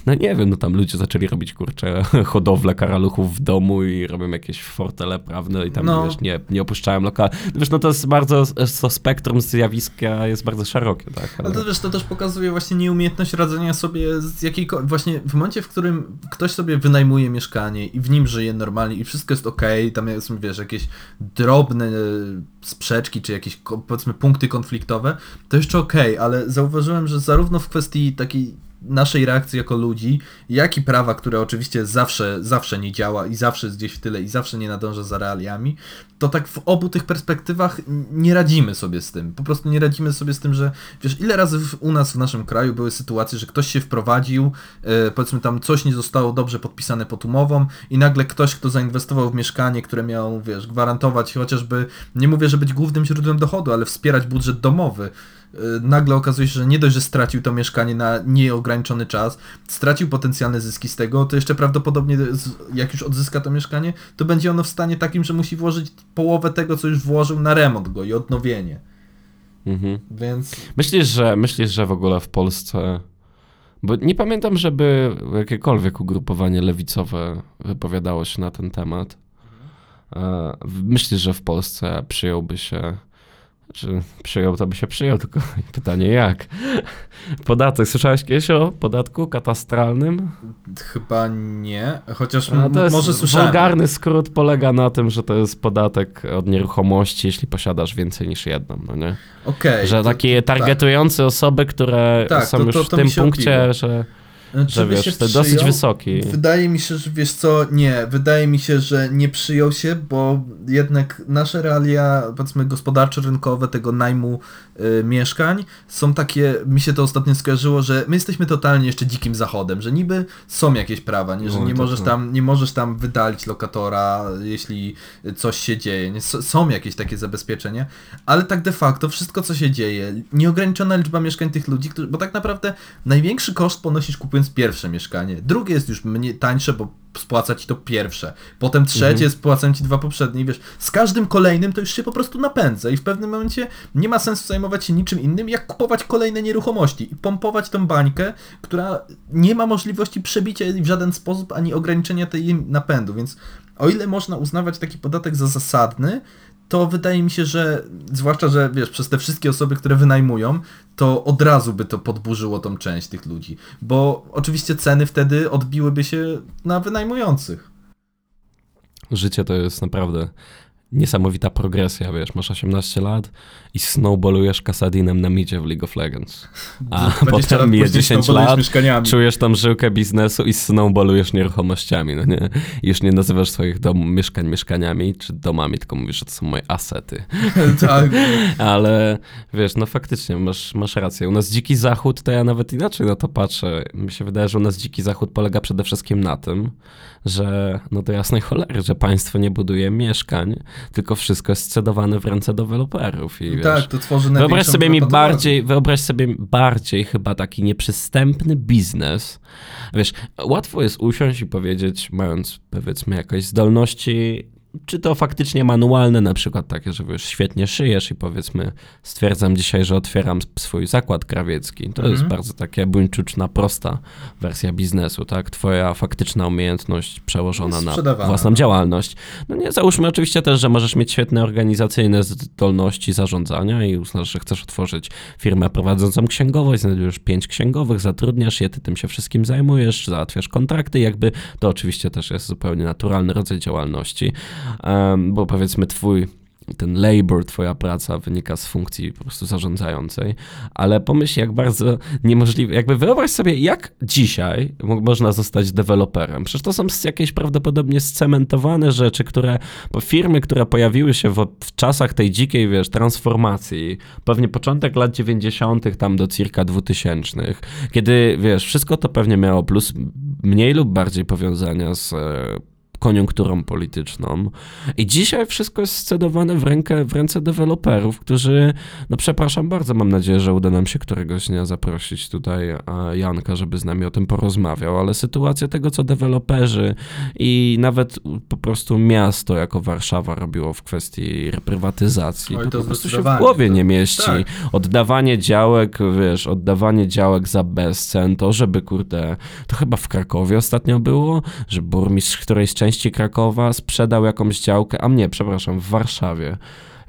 no nie wiem, no tam ludzie zaczęli robić, kurczę, hodowlę karaluchów w domu i robią jakieś fortele prawne i tam, No. wiesz, nie, nie opuszczają lokalu. Wiesz, no to jest bardzo, to spektrum zjawiska jest bardzo szerokie, tak? Ale to wiesz, to też pokazuje właśnie nieumiejętność radzenia sobie z jakiejkolwiek, właśnie w momencie, w którym ktoś sobie wynajmuje mieszkanie i w nim żyje normalnie i wszystko jest okej, tam są, wiesz, jakieś drobne e, sprzeczki, czy jakieś, powiedzmy, punkty konfliktowe, to jeszcze okej, ale zauważyłem, że zarówno w kwestii takiej naszej reakcji jako ludzi, jak i prawa, które oczywiście zawsze, zawsze nie działa i zawsze jest gdzieś w tyle i zawsze nie nadąża za realiami, to tak w obu tych perspektywach nie radzimy sobie z tym. Po prostu nie radzimy sobie z tym, że wiesz, ile razy w, u nas w naszym kraju były sytuacje, że ktoś się wprowadził, e, powiedzmy tam coś nie zostało dobrze podpisane pod umową i nagle ktoś, kto zainwestował w mieszkanie, które miał, wiesz, gwarantować chociażby, nie mówię, że być głównym źródłem dochodu, ale wspierać budżet domowy, nagle okazuje się, że nie dość, że stracił to mieszkanie na nieograniczony czas, stracił potencjalne zyski z tego, to jeszcze prawdopodobnie jak już odzyska to mieszkanie, to będzie ono w stanie takim, że musi włożyć połowę tego, co już włożył na remont go i odnowienie. Mhm. Więc Myślisz, że myślisz, że w ogóle w Polsce. Bo nie pamiętam, żeby jakiekolwiek ugrupowanie lewicowe wypowiadało się na ten temat. E, Myślisz, że w Polsce przyjąłby się. Czy przyjął, to by się przyjął, tylko pytanie jak? Podatek. Słyszałeś kiedyś o podatku katastralnym? chyba nie, chociaż m- to jest może słyszałem. wulgarny skrót polega na tym, że to jest podatek od nieruchomości, jeśli posiadasz więcej niż jedną, no nie? Okej. Że to- taki to- targetujący osoby, które Tak, są to- już to- w tym punkcie, że, tak. że wiesz, to dosyć wysoki. Wydaje mi się, że wiesz co, nie, wydaje mi się, że nie przyjął się, bo jednak nasze realia, powiedzmy gospodarczo-rynkowe tego najmu y, mieszkań są takie, mi się to ostatnio skojarzyło, że my jesteśmy totalnie jeszcze dzikim zachodem, że niby są jakieś prawa, nie, że Oj, nie to możesz tak. tam, nie możesz tam wydalić lokatora, jeśli coś się dzieje, nie, są jakieś takie zabezpieczenia, ale tak de facto wszystko co się dzieje, nieograniczona liczba mieszkań tych ludzi, którzy, bo tak naprawdę największy koszt ponosisz kupując pierwsze mieszkanie, drugie jest już mniej tańsze, bo spłaca ci to pierwsze, potem trzecie Mhm. spłacą ci dwa poprzednie i wiesz, z każdym kolejnym to już się po prostu napędza i w pewnym momencie nie ma sensu zajmować się niczym innym, jak kupować kolejne nieruchomości i pompować tą bańkę, która nie ma możliwości przebicia jej w żaden sposób, ani ograniczenia tej napędu, więc o ile można uznawać taki podatek za zasadny, to wydaje mi się, że zwłaszcza, że wiesz, przez te wszystkie osoby, które wynajmują, to od razu by to podburzyło tą część tych ludzi, bo oczywiście ceny wtedy odbiłyby się na wynajmujących. Życie to jest naprawdę niesamowita progresja, wiesz, masz 18 lat i snowballujesz Kasadinem na midzie w League of Legends. A potem mija 10 lat, czujesz tam żyłkę biznesu i snowballujesz nieruchomościami, no nie? I już nie nazywasz swoich dom, mieszkań mieszkaniami czy domami, tylko mówisz, że to są moje asety. tak. Ale wiesz, no faktycznie masz, masz rację. U nas dziki zachód, to ja nawet inaczej na to patrzę. Mi się wydaje, że u nas dziki zachód polega przede wszystkim na tym, że no do jasnej cholery, że państwo nie buduje mieszkań, tylko wszystko jest scedowane w ręce deweloperów. I, wiesz, tak, to tworzy Wyobraź sobie mi bardziej, wyobraź sobie bardziej chyba taki nieprzystępny biznes. Wiesz, łatwo jest usiąść i powiedzieć, mając powiedzmy jakieś zdolności czy to faktycznie manualne, na przykład takie, że już świetnie szyjesz i powiedzmy stwierdzam dzisiaj, że otwieram swój zakład krawiecki. To jest mhm. bardzo takie buńczuczna, prosta wersja biznesu, tak? Twoja faktyczna umiejętność przełożona na własną no. działalność. No nie, załóżmy oczywiście też, że możesz mieć świetne organizacyjne zdolności zarządzania i uznasz, że chcesz otworzyć firmę prowadzącą księgowość, znajdujesz pięć księgowych, zatrudniasz je, ty tym się wszystkim zajmujesz, załatwiasz kontrakty, jakby to oczywiście też jest zupełnie naturalny rodzaj działalności bo powiedzmy twój ten labor, twoja praca wynika z funkcji po prostu zarządzającej, ale pomyśl jak bardzo niemożliwe, jakby wyobraź sobie, jak dzisiaj można zostać deweloperem. Przecież to są jakieś prawdopodobnie scementowane rzeczy, które, firmy, które pojawiły się w, w czasach tej dzikiej, wiesz, transformacji, pewnie początek lat 90. tam do circa 2000, kiedy, wiesz, wszystko to pewnie miało plus mniej lub bardziej powiązania z koniunkturą polityczną. I dzisiaj wszystko jest scedowane w, rękę, w ręce deweloperów, którzy, no przepraszam bardzo, mam nadzieję, że uda nam się któregoś dnia zaprosić tutaj Janka, żeby z nami o tym porozmawiał, ale sytuacja tego, co deweloperzy i nawet po prostu miasto jako Warszawa robiło w kwestii reprywatyzacji, Oj, to, to po prostu się w głowie to... nie mieści. Tak. Oddawanie działek, wiesz, oddawanie działek za bezcen, to żeby, kurde, to chyba w Krakowie ostatnio było, że burmistrz którejś części części Krakowa sprzedał jakąś działkę, a mnie, przepraszam, w Warszawie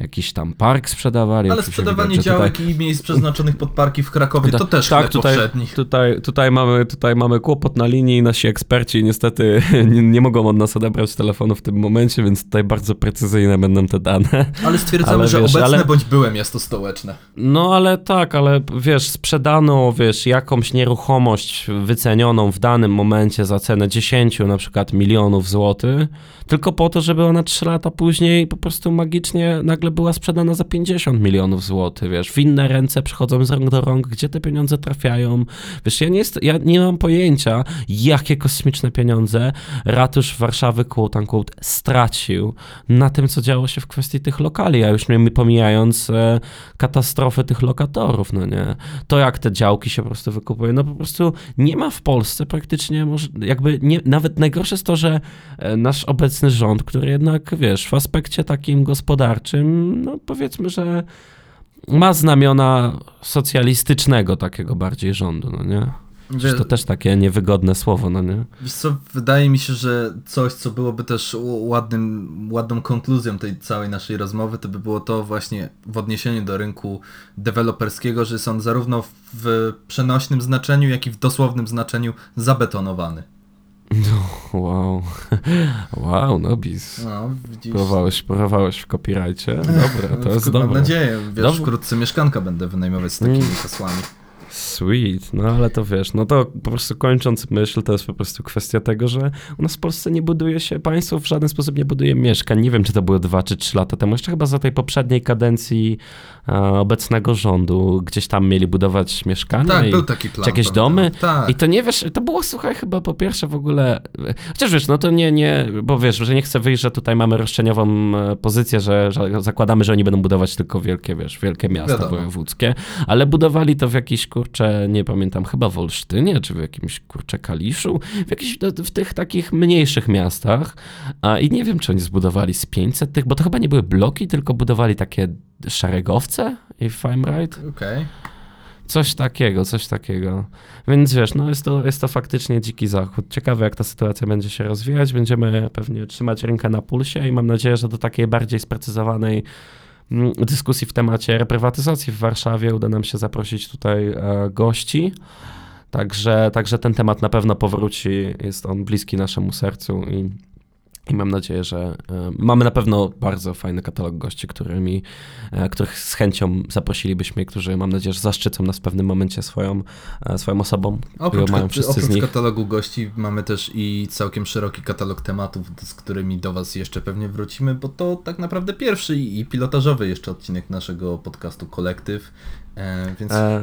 jakiś tam park sprzedawali. Ale sprzedawanie działek tutaj... i miejsc przeznaczonych pod parki w Krakowie to też tak, tutaj, tutaj, tutaj, mamy, tutaj mamy kłopot na linii nasi eksperci niestety nie, nie, mogą od nas odebrać telefonu w tym momencie, więc tutaj bardzo precyzyjne będą te dane. Ale stwierdzamy, ale, że wiesz, obecne ale... bądź byłem miasto stołeczne. No ale tak, ale wiesz, sprzedano wiesz, jakąś nieruchomość wycenioną w danym momencie za cenę 10 na przykład milionów złotych, tylko po to, żeby ona 3 lata później po prostu magicznie nagle była sprzedana za 50 milionów złotych, wiesz, w inne ręce przychodzą z rąk do rąk, gdzie te pieniądze trafiają, wiesz, ja nie, jest, ja nie mam pojęcia, jakie kosmiczne pieniądze ratusz Warszawy, quote unquote, stracił na tym, co działo się w kwestii tych lokali, a już nie pomijając e, katastrofę tych lokatorów, no nie, to jak te działki się po prostu wykupuje, no po prostu nie ma w Polsce praktycznie, może, jakby nie, nawet najgorsze jest to, że e, nasz obecny rząd, który jednak, wiesz, w aspekcie takim gospodarczym no powiedzmy, że ma znamiona socjalistycznego takiego bardziej rządu, no nie? Wiesz, to też takie niewygodne słowo, no nie? Wiesz co, wydaje mi się, że coś, co byłoby też ładnym, ładną konkluzją tej całej naszej rozmowy, to by było to właśnie w odniesieniu do rynku deweloperskiego, że jest on zarówno w przenośnym znaczeniu, jak i w dosłownym znaczeniu zabetonowany. No, wow. Wow, Nobis. No, widzisz. Porwałeś, porwałeś w copyrightie. Dobra, to jest dobre. Mam nadzieję, wiesz, Dob wkrótce mieszkanka będę wynajmować z takimi mm. hasłami. Sweet, no ale to wiesz, no to po prostu kończąc myśl, to jest po prostu kwestia tego, że u nas w Polsce nie buduje się, państwo w żaden sposób nie buduje mieszkań. Nie wiem, czy to było dwa czy trzy lata temu, jeszcze chyba za tej poprzedniej kadencji e, obecnego rządu, gdzieś tam mieli budować mieszkania. Tak, i, był taki plan. Czy jakieś domy. Tak. I to nie wiesz, to było, słuchaj, chyba po pierwsze w ogóle, chociaż wiesz, no to nie, nie, bo wiesz, że nie chcę wyjść, że tutaj mamy roszczeniową e, pozycję, że, że zakładamy, że oni będą budować tylko wielkie, wiesz, wielkie miasta Wiadomo. wojewódzkie, ale budowali to w jakiś kurczę, nie pamiętam, chyba w Olsztynie, czy w jakimś kurczę Kaliszu, w jakichś w tych takich mniejszych miastach. A, I nie wiem, czy oni zbudowali z 500 tych, bo to chyba nie były bloki, tylko budowali takie szeregowce, if I'm right. Okej. Okay. Coś takiego, coś takiego. Więc wiesz, no jest to, jest to faktycznie dziki zachód. Ciekawe, jak ta sytuacja będzie się rozwijać. Będziemy pewnie trzymać rękę na pulsie i mam nadzieję, że do takiej bardziej sprecyzowanej dyskusji w temacie reprywatyzacji w Warszawie uda nam się zaprosić tutaj e, gości. Także, także ten temat na pewno powróci. Jest on bliski naszemu sercu i I mam nadzieję, że e, mamy na pewno bardzo fajny katalog gości, którymi, e, których z chęcią zaprosilibyśmy i którzy mam nadzieję, że zaszczycą nas w pewnym momencie swoją, e, swoją osobą. Oprócz, mają wszyscy z oprócz nich. katalogu gości mamy też i całkiem szeroki katalog tematów, z którymi do Was jeszcze pewnie wrócimy, bo to tak naprawdę pierwszy i pilotażowy jeszcze odcinek naszego podcastu Kolektyw, e, więc E,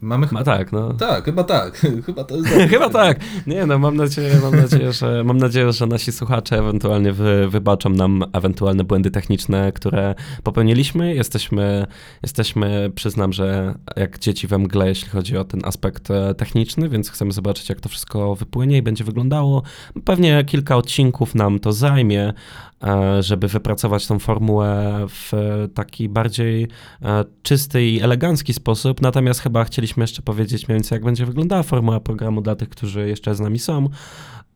mamy... ma tak, no. Tak, chyba tak. chyba to jest Chyba tak. Nie, no mam nadzieję, mam nadzieję, że, mam nadzieję, że nasi słuchacze ewentualnie wy, wybaczą nam ewentualne błędy techniczne, które popełniliśmy. Jesteśmy, jesteśmy, przyznam, że jak dzieci we mgle, jeśli chodzi o ten aspekt e, techniczny, więc chcemy zobaczyć, jak to wszystko wypłynie i będzie wyglądało. Pewnie kilka odcinków nam to zajmie, żeby wypracować tą formułę w taki bardziej e, czysty i elegancki sposób. Natomiast chyba chcieliśmy jeszcze powiedzieć mniej więcej, jak będzie wyglądała formuła programu dla tych, którzy jeszcze z nami są.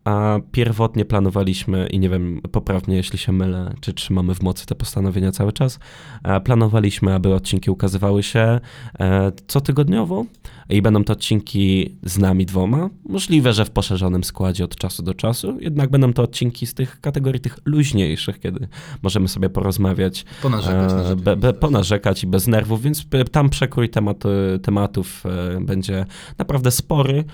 A pierwotnie planowaliśmy, i nie wiem, poprawnie jeśli się mylę, czy trzymamy w mocy te postanowienia cały czas, e, planowaliśmy, aby odcinki ukazywały się e, cotygodniowo i będą to odcinki z nami dwoma. Możliwe, że w poszerzonym składzie od czasu do czasu, jednak będą to odcinki z tych kategorii tych luźniejszych, kiedy możemy sobie porozmawiać Ponarzekać na E, be, be, ponarzekać i bez nerwów, więc tam przekrój temat, tematów będzie naprawdę spory.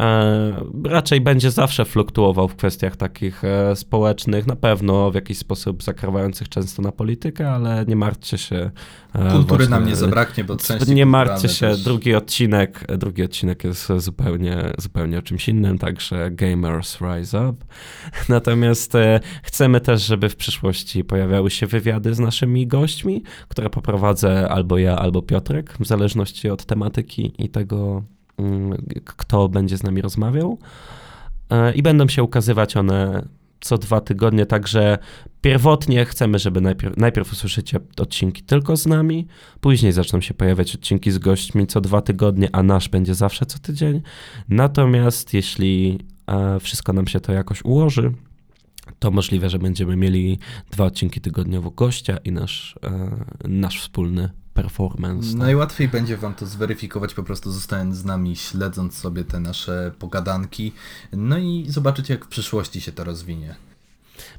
E, raczej będzie zawsze fluktuował w kwestiach takich e, społecznych, na pewno w jakiś sposób zakrawających często na politykę, ale nie martwcie się. e, Kultury właśnie- nam nie zabraknie, bo części nie martwcie się, też- drugi odcinek, drugi odcinek jest zupełnie, zupełnie o czymś innym, także Gamers Rise Up. Natomiast chcemy też, żeby w przyszłości pojawiały się wywiady z naszymi gośćmi, które poprowadzę albo ja, albo Piotrek, w zależności od tematyki i tego, kto będzie z nami rozmawiał. E, I będą się ukazywać one co dwa tygodnie, także pierwotnie chcemy, żeby najpierw, najpierw usłyszycie odcinki tylko z nami, później zaczną się pojawiać odcinki z gośćmi co dwa tygodnie, a nasz będzie zawsze co tydzień. Natomiast jeśli e, wszystko nam się to jakoś ułoży, to możliwe, że będziemy mieli dwa odcinki tygodniowo gościa i nasz, e, nasz wspólny performance. tak? Najłatwiej będzie wam to zweryfikować po prostu zostając z nami, śledząc sobie te nasze pogadanki, no i zobaczyć jak w przyszłości się to rozwinie.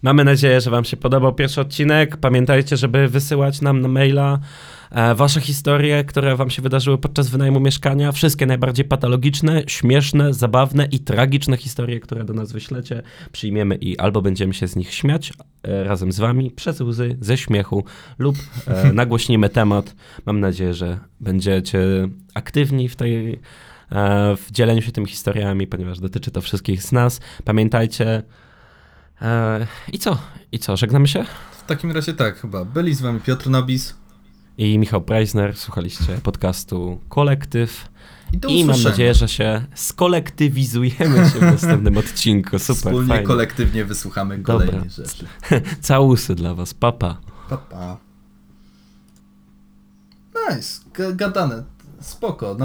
Mamy nadzieję, że Wam się podobał pierwszy odcinek. Pamiętajcie, żeby wysyłać nam na maila Wasze historie, które Wam się wydarzyły podczas wynajmu mieszkania. Wszystkie najbardziej patologiczne, śmieszne, zabawne i tragiczne historie, które do nas wyślecie, przyjmiemy i albo będziemy się z nich śmiać e, razem z Wami przez łzy, ze śmiechu, lub e, nagłośnimy temat. Mam nadzieję, że będziecie aktywni w tej. e, W dzieleniu się tymi historiami, ponieważ dotyczy to wszystkich z nas. Pamiętajcie, E, I co? I co? Żegnamy się? W takim razie tak chyba. Byli z wami Piotr Nobis I Michał Preisner, słuchaliście podcastu Kolektyw. i I mam nadzieję, że się skolektywizujemy się w następnym odcinku. Super, Wspólnie, fajnie. kolektywnie wysłuchamy Dobra. kolejnych rzeczy. Całusy dla was, papa. Pa, pa. Nice, G- gadane, spoko.